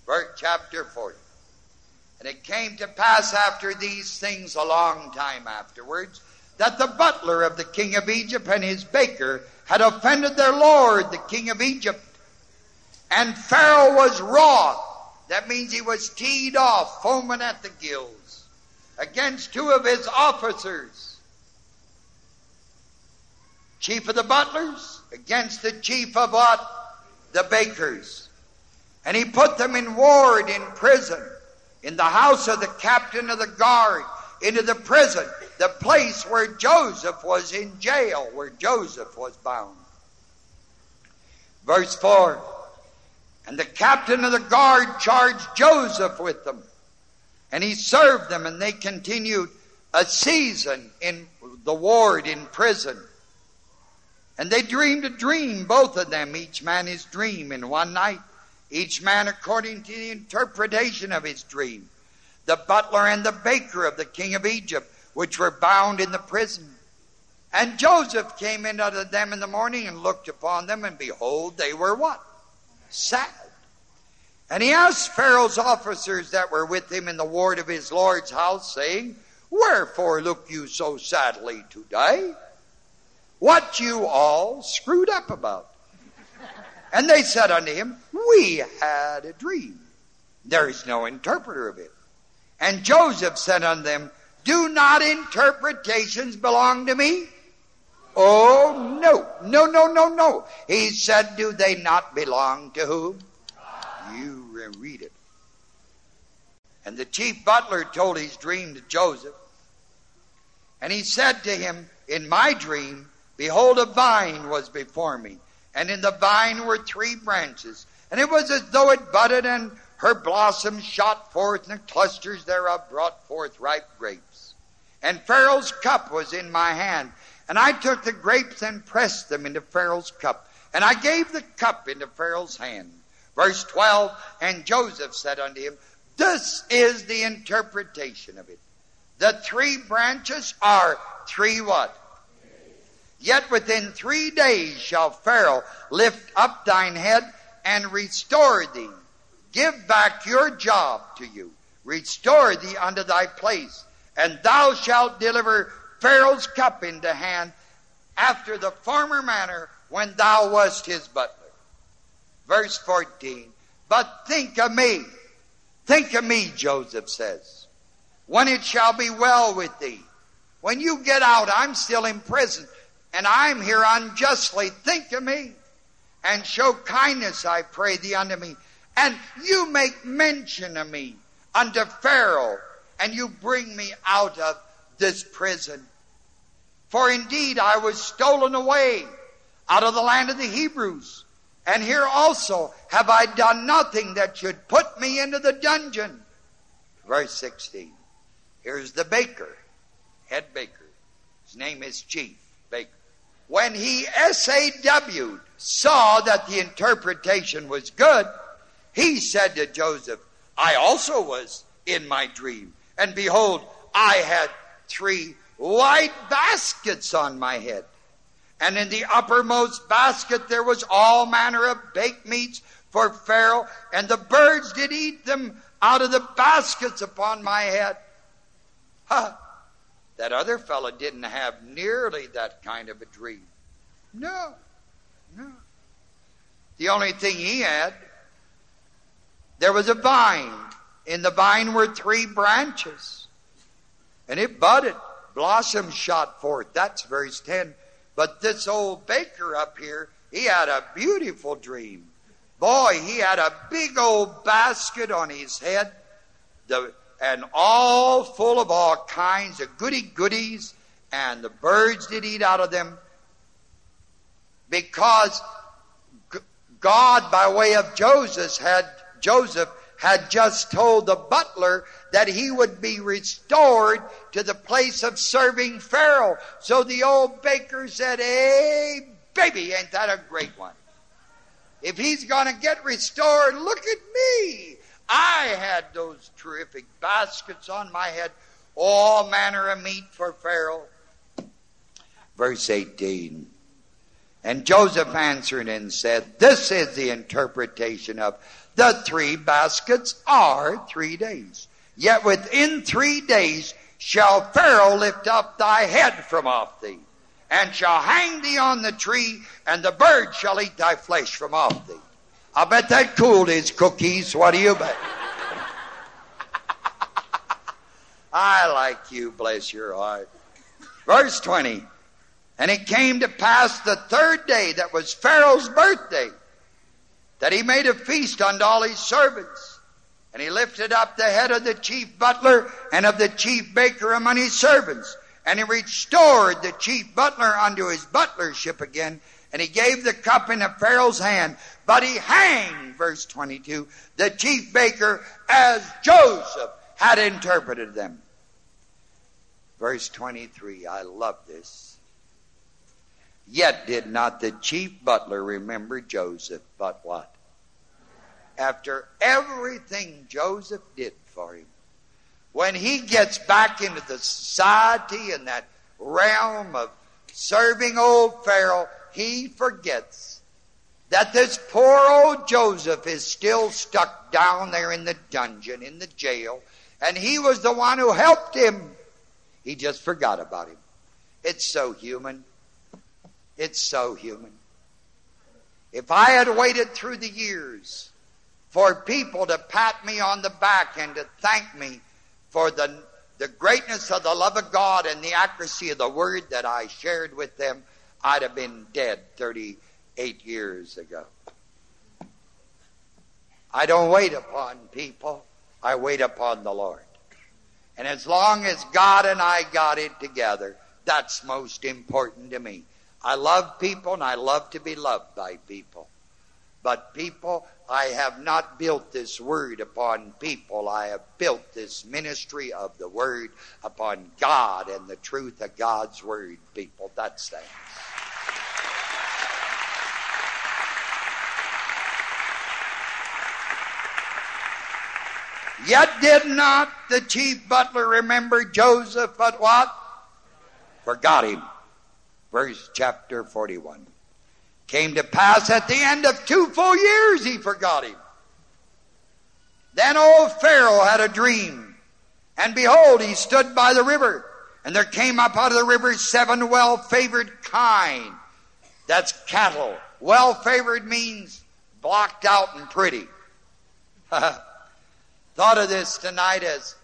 Verse chapter 40. And it came to pass after these things a long time afterwards that the butler of the king of Egypt and his baker had offended their lord, the king of Egypt. And Pharaoh was wroth that means he was teed off, foaming at the gills, against two of his officers. Chief of the butlers against the chief of what? The bakers. And he put them in ward in prison, in the house of the captain of the guard, into the prison, the place where Joseph was in jail, where Joseph was bound. Verse 4 and the captain of the guard charged Joseph with them. And he served them, and they continued a season in the ward in prison. And they dreamed a dream, both of them, each man his dream in one night, each man according to the interpretation of his dream. The butler and the baker of the king of Egypt, which were bound in the prison. And Joseph came in unto them in the morning and looked upon them, and behold, they were what? Sad. And he asked Pharaoh's officers that were with him in the ward of his Lord's house, saying, Wherefore look you so sadly today? What you all screwed up about? And they said unto him, We had a dream. There is no interpreter of it. And Joseph said unto them, Do not interpretations belong to me? Oh, no, no, no, no, no. He said, Do they not belong to whom? You read it. And the chief butler told his dream to Joseph. And he said to him, In my dream, behold, a vine was before me. And in the vine were three branches. And it was as though it budded, and her blossoms shot forth, and the clusters thereof brought forth ripe grapes. And Pharaoh's cup was in my hand. And I took the grapes and pressed them into Pharaoh's cup. And I gave the cup into Pharaoh's hand. Verse 12, and Joseph said unto him, This is the interpretation of it. The three branches are three what? Yet within three days shall Pharaoh lift up thine head and restore thee. Give back your job to you. Restore thee unto thy place. And thou shalt deliver Pharaoh's cup into hand after the former manner when thou wast his butler. Verse 14. But think of me. Think of me, Joseph says. When it shall be well with thee. When you get out, I'm still in prison and I'm here unjustly. Think of me and show kindness, I pray thee, unto me. And you make mention of me unto Pharaoh and you bring me out of this prison. For indeed I was stolen away out of the land of the Hebrews, And here also have I done nothing that should put me into the dungeon. Verse 16. Here's the baker, head baker. His name is Chief Baker. When he SAW'd, saw that the interpretation was good, he said to Joseph, I also was in my dream, and behold, I had three white baskets on my head. And in the uppermost basket there was all manner of baked meats for Pharaoh, and the birds did eat them out of the baskets upon my head. Huh. That other fellow didn't have nearly that kind of a dream. No, no. The only thing he had, there was a vine. In the vine were three branches. And it budded. Blossoms shot forth. That's verse 10. But this old baker up here, he had a beautiful dream. Boy, he had a big old basket on his head, the, and all full of all kinds of goody goodies, and the birds did eat out of them. Because God, by way of Joseph, had Joseph had just told the butler that he would be restored to the place of serving Pharaoh. So the old baker said, Hey, baby, ain't that a great one? If he's going to get restored, look at me. I had those terrific baskets on my head, all manner of meat for Pharaoh. Verse 18. And Joseph answered and said, This is the interpretation of the three baskets are three days. Yet within three days shall Pharaoh lift up thy head from off thee, and shall hang thee on the tree, and the bird shall eat thy flesh from off thee. I bet that cooled his cookies. What do you bet? I like you, bless your heart. Verse 20. And it came to pass the third day that was Pharaoh's birthday that he made a feast unto all his servants. And he lifted up the head of the chief butler and of the chief baker among his servants. And he restored the chief butler unto his butlership again. And he gave the cup into Pharaoh's hand. But he hanged, verse 22, the chief baker as Joseph had interpreted them. Verse 23, I love this. Yet did not the chief butler remember Joseph, but what? After everything Joseph did for him, when he gets back into the society and that realm of serving old Pharaoh, he forgets that this poor old Joseph is still stuck down there in the dungeon, in the jail, and he was the one who helped him. He just forgot about him. It's so human. It's so human. If I had waited through the years for people to pat me on the back and to thank me for the, the greatness of the love of God and the accuracy of the word that I shared with them, I'd have been dead 38 years ago. I don't wait upon people, I wait upon the Lord. And as long as God and I got it together, that's most important to me. I love people and I love to be loved by people. But people, I have not built this word upon people. I have built this ministry of the word upon God and the truth of God's word, people. That. Yet did not the chief butler remember Joseph, but what? Forgot him verse chapter 41. Came to pass at the end of two full years he forgot him. Then old Pharaoh had a dream, and behold, he stood by the river, and there came up out of the river seven well favored kine. That's cattle. Well favored means blocked out and pretty. Thought of this tonight as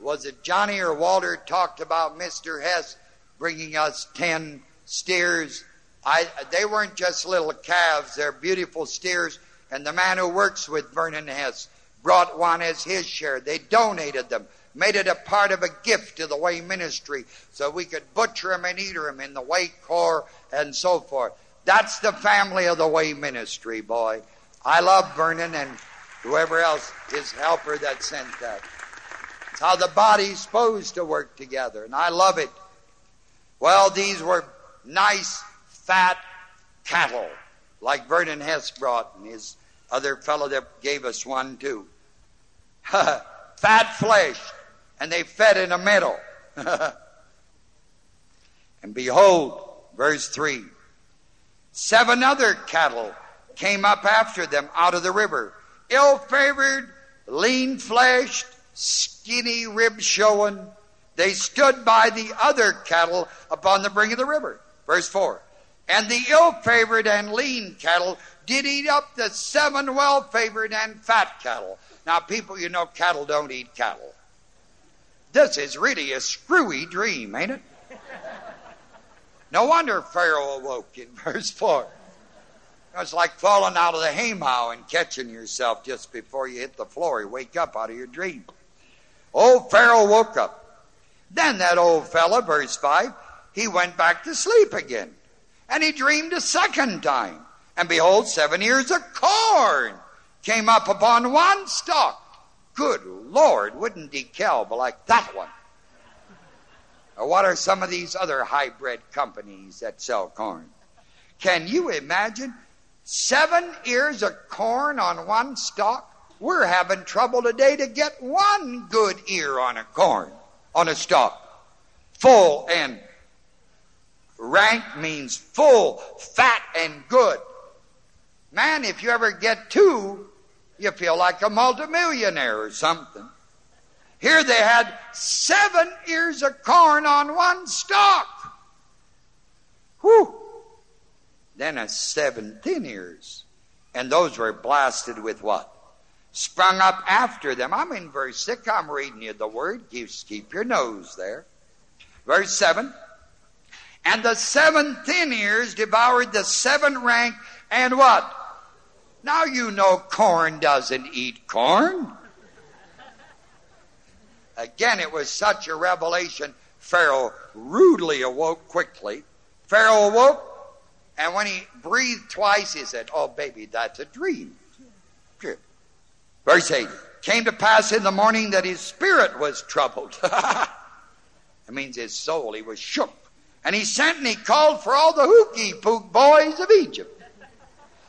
was it Johnny or Walter talked about Mr. Hess bringing us ten steers. I, they weren't just little calves, they're beautiful steers. And the man who works with Vernon Hess brought one as his share. They donated them, made it a part of a gift to the Way Ministry so we could butcher them and eat them in the Way Corps and so forth. That's the family of the way ministry, boy. I love Vernon and whoever else, his helper that sent that. It's how the body's supposed to work together, and I love it. Well, these were nice, fat cattle, like Vernon Hess brought, and his other fellow that gave us one too. fat flesh, and they fed in the middle. and behold, verse 3 seven other cattle came up after them out of the river, ill favored, lean fleshed, skinny ribs showing. They stood by the other cattle upon the brink of the river. Verse 4. And the ill favored and lean cattle did eat up the seven well favored and fat cattle. Now, people, you know, cattle don't eat cattle. This is really a screwy dream, ain't it? No wonder Pharaoh awoke in verse 4. It's like falling out of the haymow and catching yourself just before you hit the floor. You wake up out of your dream. Old Pharaoh woke up. Then that old fella, verse 5, he went back to sleep again. And he dreamed a second time. And behold, seven ears of corn came up upon one stalk. Good Lord, wouldn't DeKalb like that one? Or what are some of these other hybrid companies that sell corn? Can you imagine seven ears of corn on one stalk? We're having trouble today to get one good ear on a corn, on a stalk. Full and rank means full, fat, and good. Man, if you ever get two, you feel like a multimillionaire or something. Here they had seven ears of corn on one stalk. Whew. Then a seven thin ears. And those were blasted with what? Sprung up after them. I'm in verse 6. I'm reading you the word. Keep, keep your nose there. Verse 7. And the seven thin ears devoured the seven rank and what? Now you know corn doesn't eat corn. Again, it was such a revelation. Pharaoh rudely awoke quickly. Pharaoh awoke, and when he breathed twice, he said, Oh, baby, that's a dream. Verse 8 Came to pass in the morning that his spirit was troubled. that means his soul, he was shook. And he sent and he called for all the hooky pook boys of Egypt,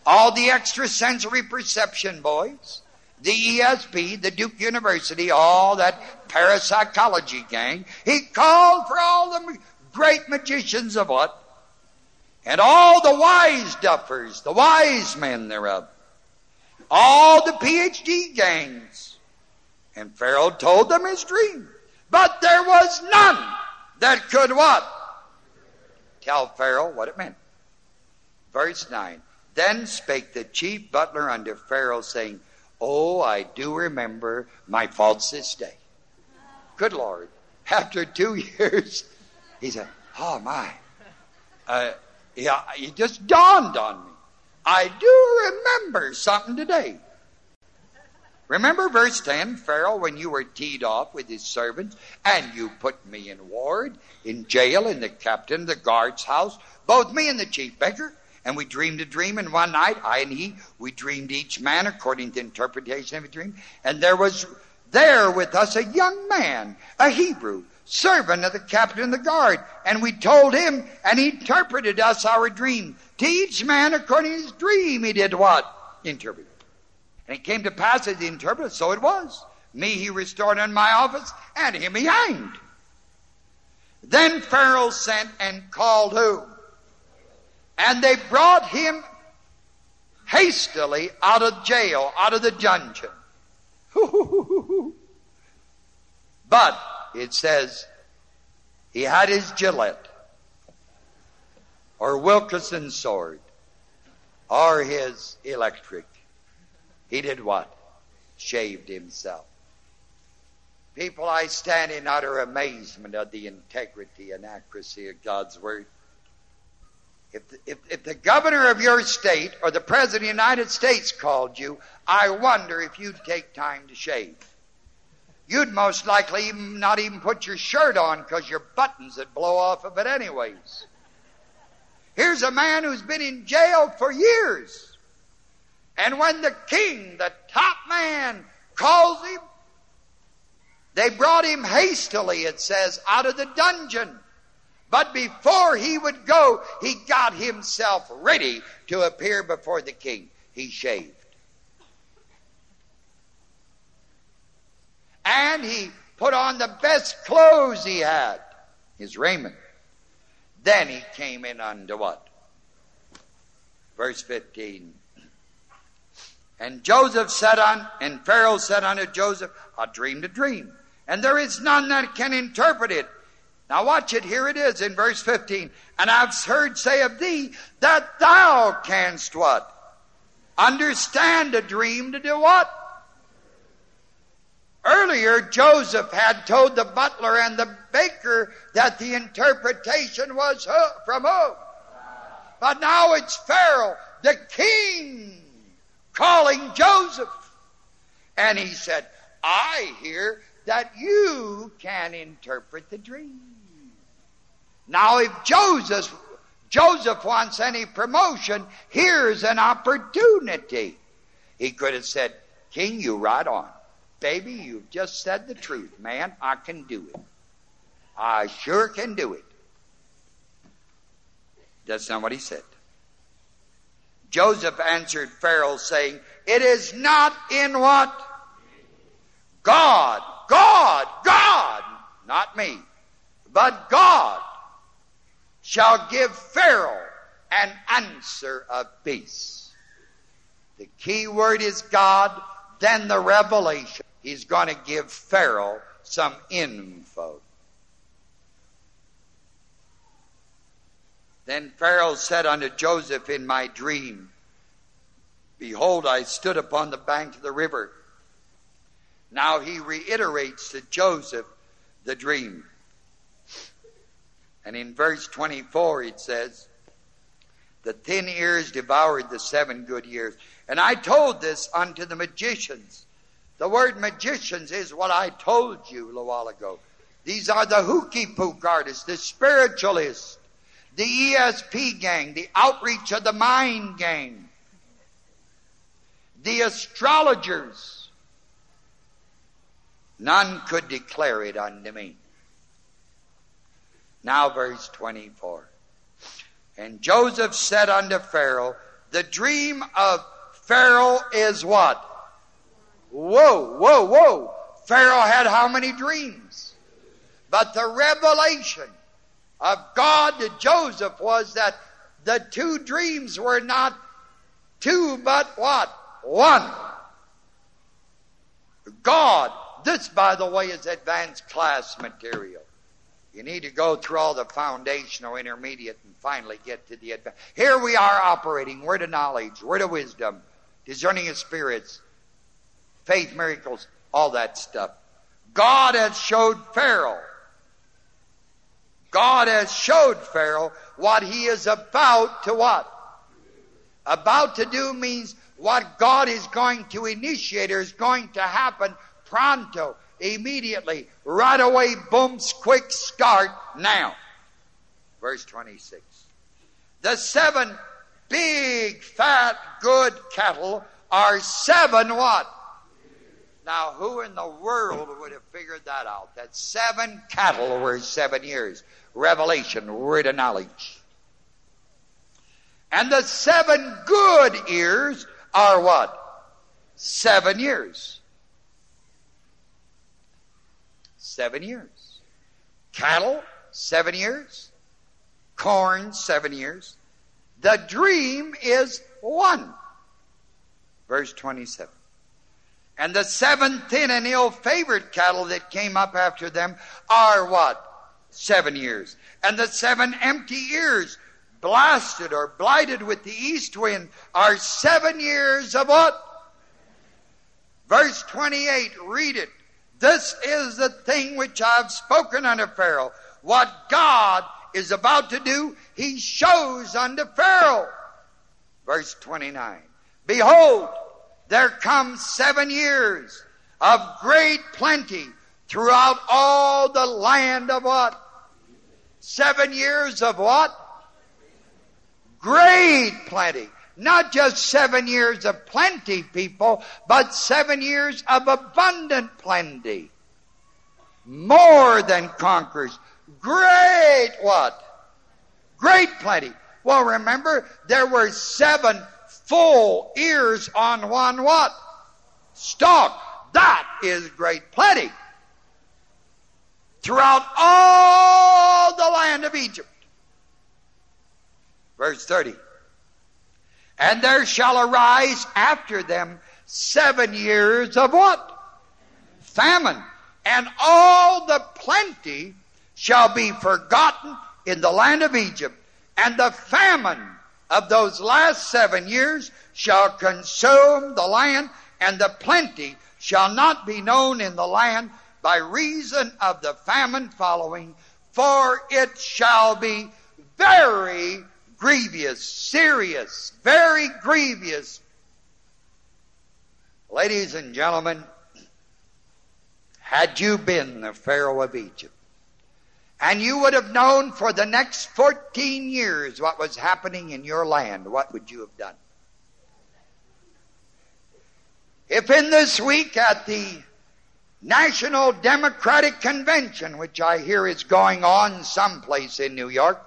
all the extrasensory perception boys, the ESP, the Duke University, all that parapsychology gang. He called for all the great magicians of what? And all the wise duffers, the wise men thereof. All the PhD gangs. And Pharaoh told them his dream. But there was none that could what? Tell Pharaoh what it meant. Verse 9. Then spake the chief butler unto Pharaoh, saying, Oh, I do remember my faults this day. Good Lord. After two years, he said, Oh, my. Uh, yeah, it just dawned on me. I do remember something today. Remember verse 10, Pharaoh, when you were teed off with his servants, and you put me in ward, in jail, in the captain the guard's house, both me and the chief baker, and we dreamed a dream, and one night, I and he, we dreamed each man according to interpretation of a dream. And there was there with us a young man, a Hebrew, servant of the captain of the guard. And we told him, and he interpreted us our dream. To each man according to his dream, he did what? Interpret. And it came to pass as he interpreted, so it was. Me he restored in my office, and him he hanged. Then Pharaoh sent and called who? And they brought him hastily out of jail, out of the dungeon. but it says he had his Gillette or Wilkinson sword or his electric. He did what? Shaved himself. People, I stand in utter amazement of the integrity and accuracy of God's Word. If if, if the governor of your state or the president of the United States called you, I wonder if you'd take time to shave. You'd most likely not even put your shirt on because your buttons would blow off of it anyways. Here's a man who's been in jail for years. And when the king, the top man, calls him, they brought him hastily, it says, out of the dungeon. But before he would go, he got himself ready to appear before the king. He shaved. And he put on the best clothes he had, his raiment. Then he came in unto what? Verse 15. And Joseph said on, and Pharaoh said unto Joseph, I dreamed a dream, and there is none that can interpret it. Now watch it, here it is in verse 15. And I've heard say of thee that thou canst what? Understand a dream to do what? Earlier, Joseph had told the butler and the baker that the interpretation was from who? But now it's Pharaoh, the king, calling Joseph. And he said, I hear that you can interpret the dream. Now, if Joseph, Joseph wants any promotion, here's an opportunity. He could have said, King, you right on. Baby, you've just said the truth. Man, I can do it. I sure can do it. That's not what he said. Joseph answered Pharaoh, saying, It is not in what? God, God, God, not me, but God shall give Pharaoh an answer of peace. The key word is God, then the revelation he's going to give Pharaoh some info. Then Pharaoh said unto Joseph in my dream, Behold, I stood upon the bank of the river. Now he reiterates to Joseph the dream. And in verse 24 it says, The thin ears devoured the seven good years. And I told this unto the magicians the word magicians is what I told you a while ago. These are the hooky pook artists, the spiritualists, the ESP gang, the outreach of the mind gang, the astrologers. None could declare it unto me. Now, verse 24. And Joseph said unto Pharaoh, The dream of Pharaoh is what? Whoa, whoa, whoa. Pharaoh had how many dreams? But the revelation of God to Joseph was that the two dreams were not two, but what? One. God, this by the way is advanced class material. You need to go through all the foundational, intermediate, and finally get to the advanced. Here we are operating word of knowledge, word of wisdom, discerning of spirits, faith, miracles, all that stuff. God has showed Pharaoh. God has showed Pharaoh what he is about to what? About to do means what God is going to initiate or is going to happen pronto, immediately, right away, booms, quick start, now. Verse 26. The seven big, fat, good cattle are seven what? Now, who in the world would have figured that out? That seven cattle were seven years. Revelation, word of knowledge. And the seven good ears are what? Seven years. Seven years. Cattle, seven years. Corn, seven years. The dream is one. Verse 27. And the seven thin and ill favored cattle that came up after them are what? Seven years. And the seven empty ears, blasted or blighted with the east wind, are seven years of what? Verse 28, read it. This is the thing which I've spoken unto Pharaoh. What God is about to do, he shows unto Pharaoh. Verse 29. Behold, there come seven years of great plenty throughout all the land of what? Seven years of what? great plenty. Not just seven years of plenty, people, but seven years of abundant plenty. More than conquerors. Great what? Great plenty. Well, remember, there were seven full ears on one what? Stalk. That is great plenty. Throughout all the land of Egypt. Verse 30. And there shall arise after them seven years of what? Famine. And all the plenty shall be forgotten in the land of Egypt. And the famine of those last seven years shall consume the land, and the plenty shall not be known in the land by reason of the famine following, for it shall be very grievous, serious, very grievous. Ladies and gentlemen, had you been the Pharaoh of Egypt, and you would have known for the next 14 years what was happening in your land, what would you have done? If in this week at the National Democratic Convention, which I hear is going on someplace in New York,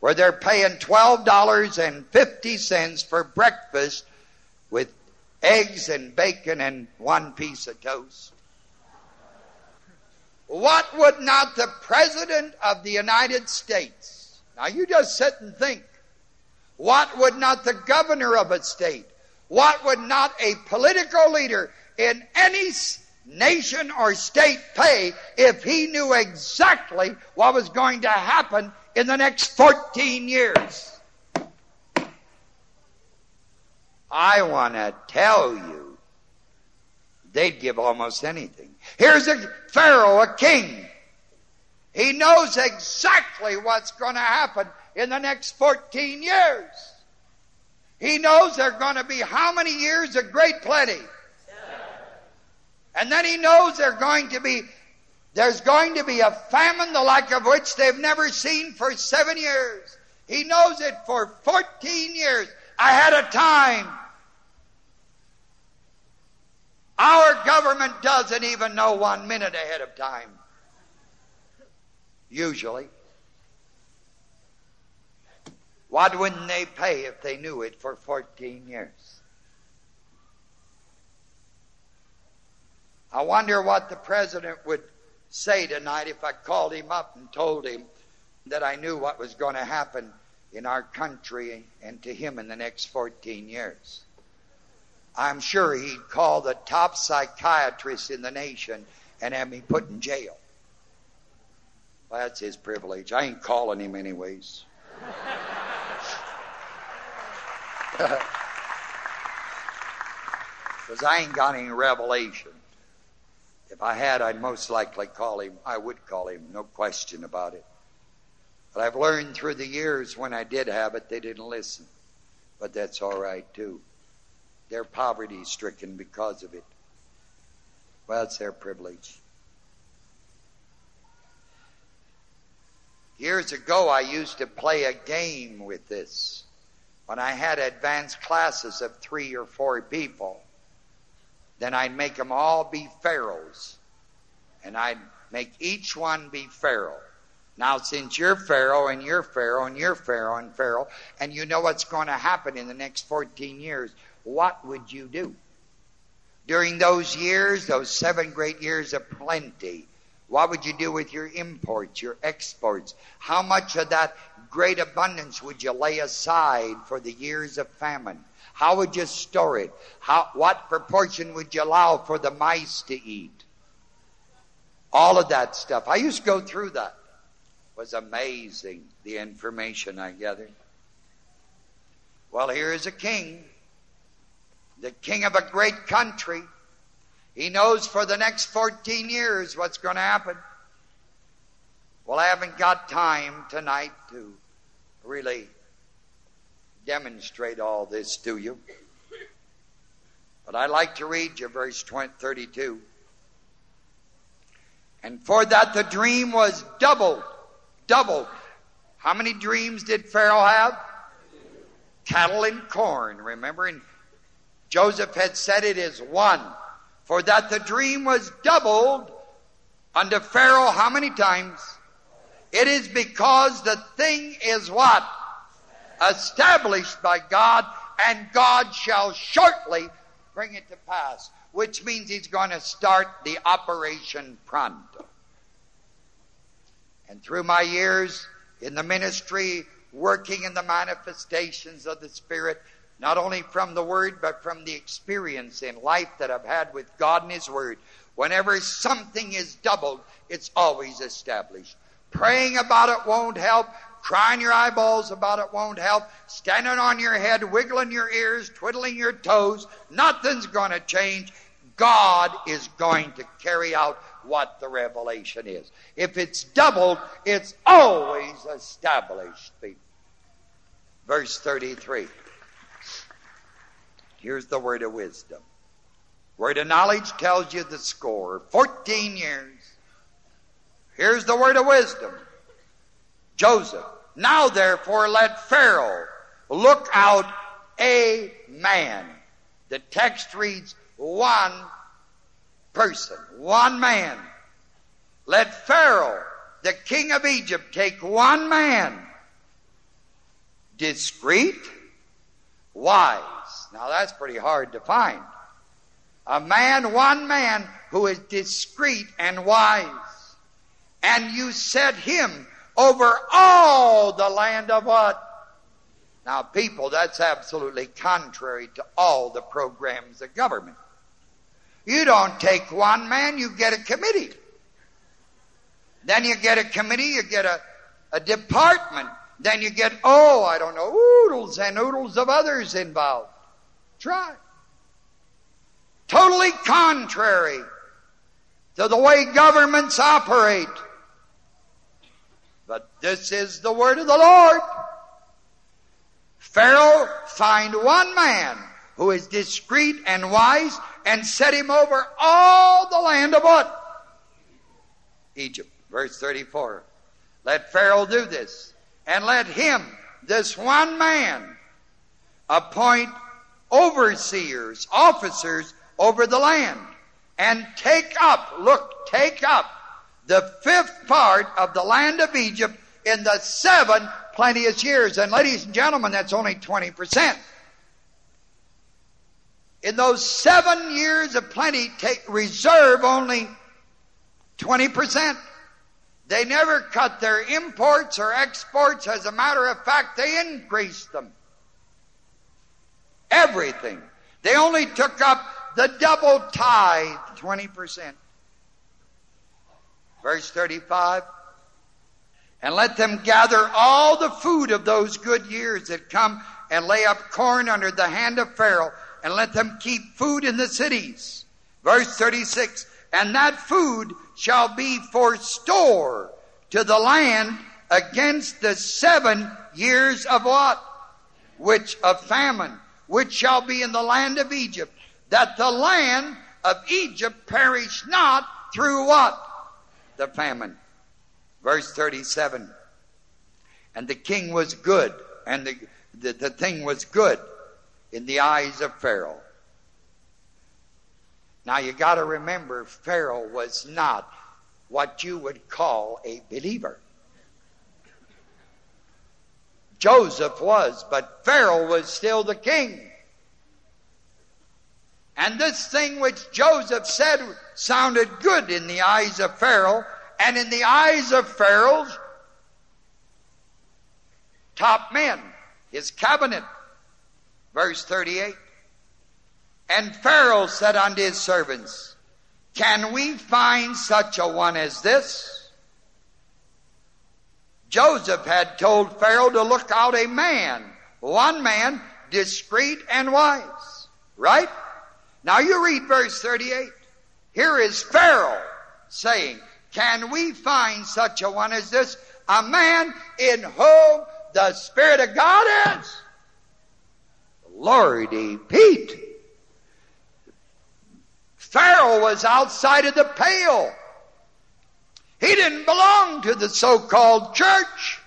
where they're paying $12.50 for breakfast with eggs and bacon and one piece of toast. What would not the President of the United States, now you just sit and think, what would not the governor of a state, what would not a political leader in any nation or state pay if he knew exactly what was going to happen in the next 14 years. I want to tell you, they'd give almost anything. Here's a Pharaoh, a king. He knows exactly what's going to happen in the next 14 years. He knows there are going to be how many years of great plenty? And then he knows there are going to be there's going to be a famine the like of which they've never seen for seven years. He knows it for 14 years ahead of time. Our government doesn't even know one minute ahead of time. Usually. What wouldn't they pay if they knew it for 14 years? I wonder what the president would say tonight if I called him up and told him that I knew what was going to happen in our country and to him in the next 14 years. I'm sure he'd call the top psychiatrist in the nation and have me put in jail. Well, that's his privilege. I ain't calling him anyways. Because I ain't got any revelation. If I had, I'd most likely call him. I would call him, no question about it. But I've learned through the years when I did have it, they didn't listen. But that's all right, too. They're poverty stricken because of it. Well, it's their privilege. Years ago, I used to play a game with this. When I had advanced classes of three or four people, then I'd make them all be pharaohs. And I'd make each one be pharaoh. Now, since you're Pharaoh and you're Pharaoh and you're Pharaoh and Pharaoh, and you know what's going to happen in the next 14 years, what would you do? During those years, those seven great years of plenty, what would you do with your imports, your exports? How much of that great abundance would you lay aside for the years of famine? How would you store it? How, what proportion would you allow for the mice to eat? All of that stuff. I used to go through that. It was amazing the information I gathered. Well, here is a king, the king of a great country. He knows for the next 14 years what's going to happen. Well, I haven't got time tonight to really demonstrate all this to you. But I'd like to read you verse 20, 32. And for that the dream was doubled, doubled. How many dreams did Pharaoh have? cattle and corn. Remember, and Joseph had said it is one. For that the dream was doubled unto Pharaoh how many times? It is because the thing is what? Established by God, and God shall shortly bring it to pass, which means He's going to start the operation pronto. And through my years in the ministry, working in the manifestations of the Spirit, not only from the Word, but from the experience in life that I've had with God and His Word. Whenever something is doubled, it's always established. Praying about it won't help. Crying your eyeballs about it won't help. Standing on your head, wiggling your ears, twiddling your toes, nothing's going to change. God is going to carry out what the revelation is. If it's doubled, it's always established. Verse 33. Here's the word of wisdom. Word of knowledge tells you the score. 14 years. Here's the word of wisdom. Joseph. Now therefore let Pharaoh look out a man. The text reads one person, one man. Let Pharaoh, the king of Egypt, take one man, discreet, wise. Now that's pretty hard to find. A man, one man who is discreet and wise. And you set him over all the land of what? Now, people, that's absolutely contrary to all the programs of government. You don't take one man, you get a committee. Then you get a committee, you get a, a department. Then you get, oh, I don't know, oodles and oodles of others involved. Try. Totally contrary to the way governments operate. This is the word of the Lord. Pharaoh find one man who is discreet and wise and set him over all the land of what? Egypt. Verse 34. Let Pharaoh do this and let him, this one man, appoint overseers, officers over the land and take up, look, take up the fifth part of the land of Egypt in the seven plenteous years. And ladies and gentlemen, that's only 20%. In those seven years of plenty, take reserve only 20%. They never cut their imports or exports. As a matter of fact, they increased them. Everything. They only took up the double tithe, 20%. Verse 35. And let them gather all the food of those good years that come and lay up corn under the hand of Pharaoh and let them keep food in the cities. Verse 36. And that food shall be for store to the land against the seven years of what? Which of famine, which shall be in the land of Egypt, that the land of Egypt perish not through what? The famine. Verse 37. And the king was good, and the, the, the thing was good in the eyes of Pharaoh. Now you got to remember, Pharaoh was not what you would call a believer. Joseph was, but Pharaoh was still the king. And this thing which Joseph said sounded good in the eyes of Pharaoh and in the eyes of Pharaoh's top men, his cabinet. Verse 38. And Pharaoh said unto his servants, Can we find such a one as this? Joseph had told Pharaoh to look out a man, one man, discreet and wise. Right? Now you read verse 38. Here is Pharaoh saying, Can we find such a one as this? A man in whom the Spirit of God is? Lordy Pete. Pharaoh was outside of the pale. He didn't belong to the so-called church.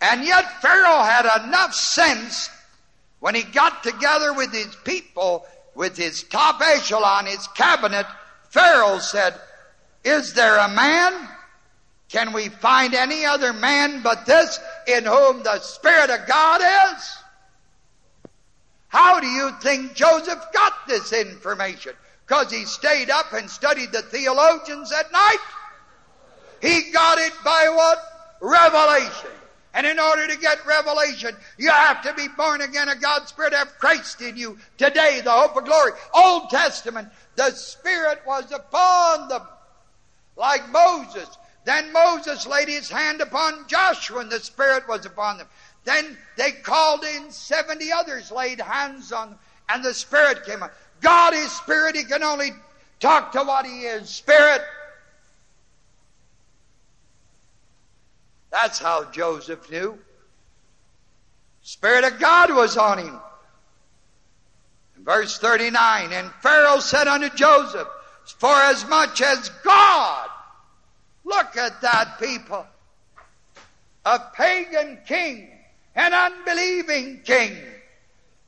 And yet Pharaoh had enough sense when he got together with his people, with his top echelon, his cabinet, Pharaoh said, Is there a man? Can we find any other man but this in whom the Spirit of God is? How do you think Joseph got this information? Because he stayed up and studied the theologians at night? He got it by what? Revelation. And in order to get revelation, you have to be born again of God's Spirit, have Christ in you. Today, the hope of glory. Old Testament, the Spirit was upon them. Like Moses. Then Moses laid his hand upon Joshua and the Spirit was upon them. Then they called in 70 others, laid hands on them, and the Spirit came on. God is Spirit. He can only talk to what He is Spirit. That's how Joseph knew. Spirit of God was on him. In verse 39, and Pharaoh said unto Joseph, For as much as God, look at that people, a pagan king, an unbelieving king,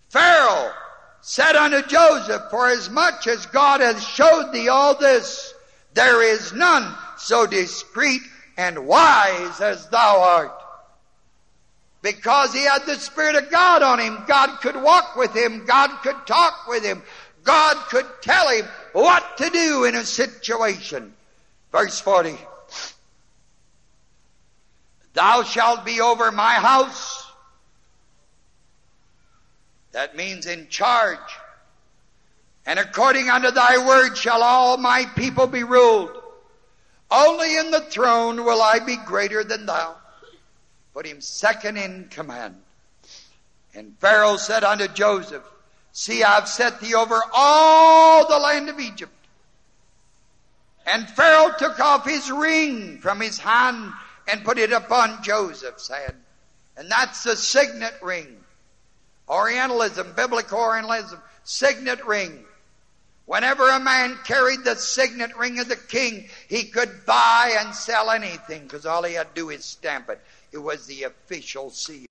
Pharaoh said unto Joseph, For as much as God hath showed thee all this, there is none so discreet and wise as thou art. Because he had the Spirit of God on him. God could walk with him. God could talk with him. God could tell him what to do in a situation. Verse 40. Thou shalt be over my house. That means in charge. And according unto thy word shall all my people be ruled. Only in the throne will I be greater than thou. Put him second in command. And Pharaoh said unto Joseph, See, I've set thee over all the land of Egypt. And Pharaoh took off his ring from his hand and put it upon Joseph's hand. And that's the signet ring. Orientalism, biblical Orientalism, signet ring. Whenever a man carried the signet ring of the king, he could buy and sell anything because all he had to do is stamp it. It was the official seal.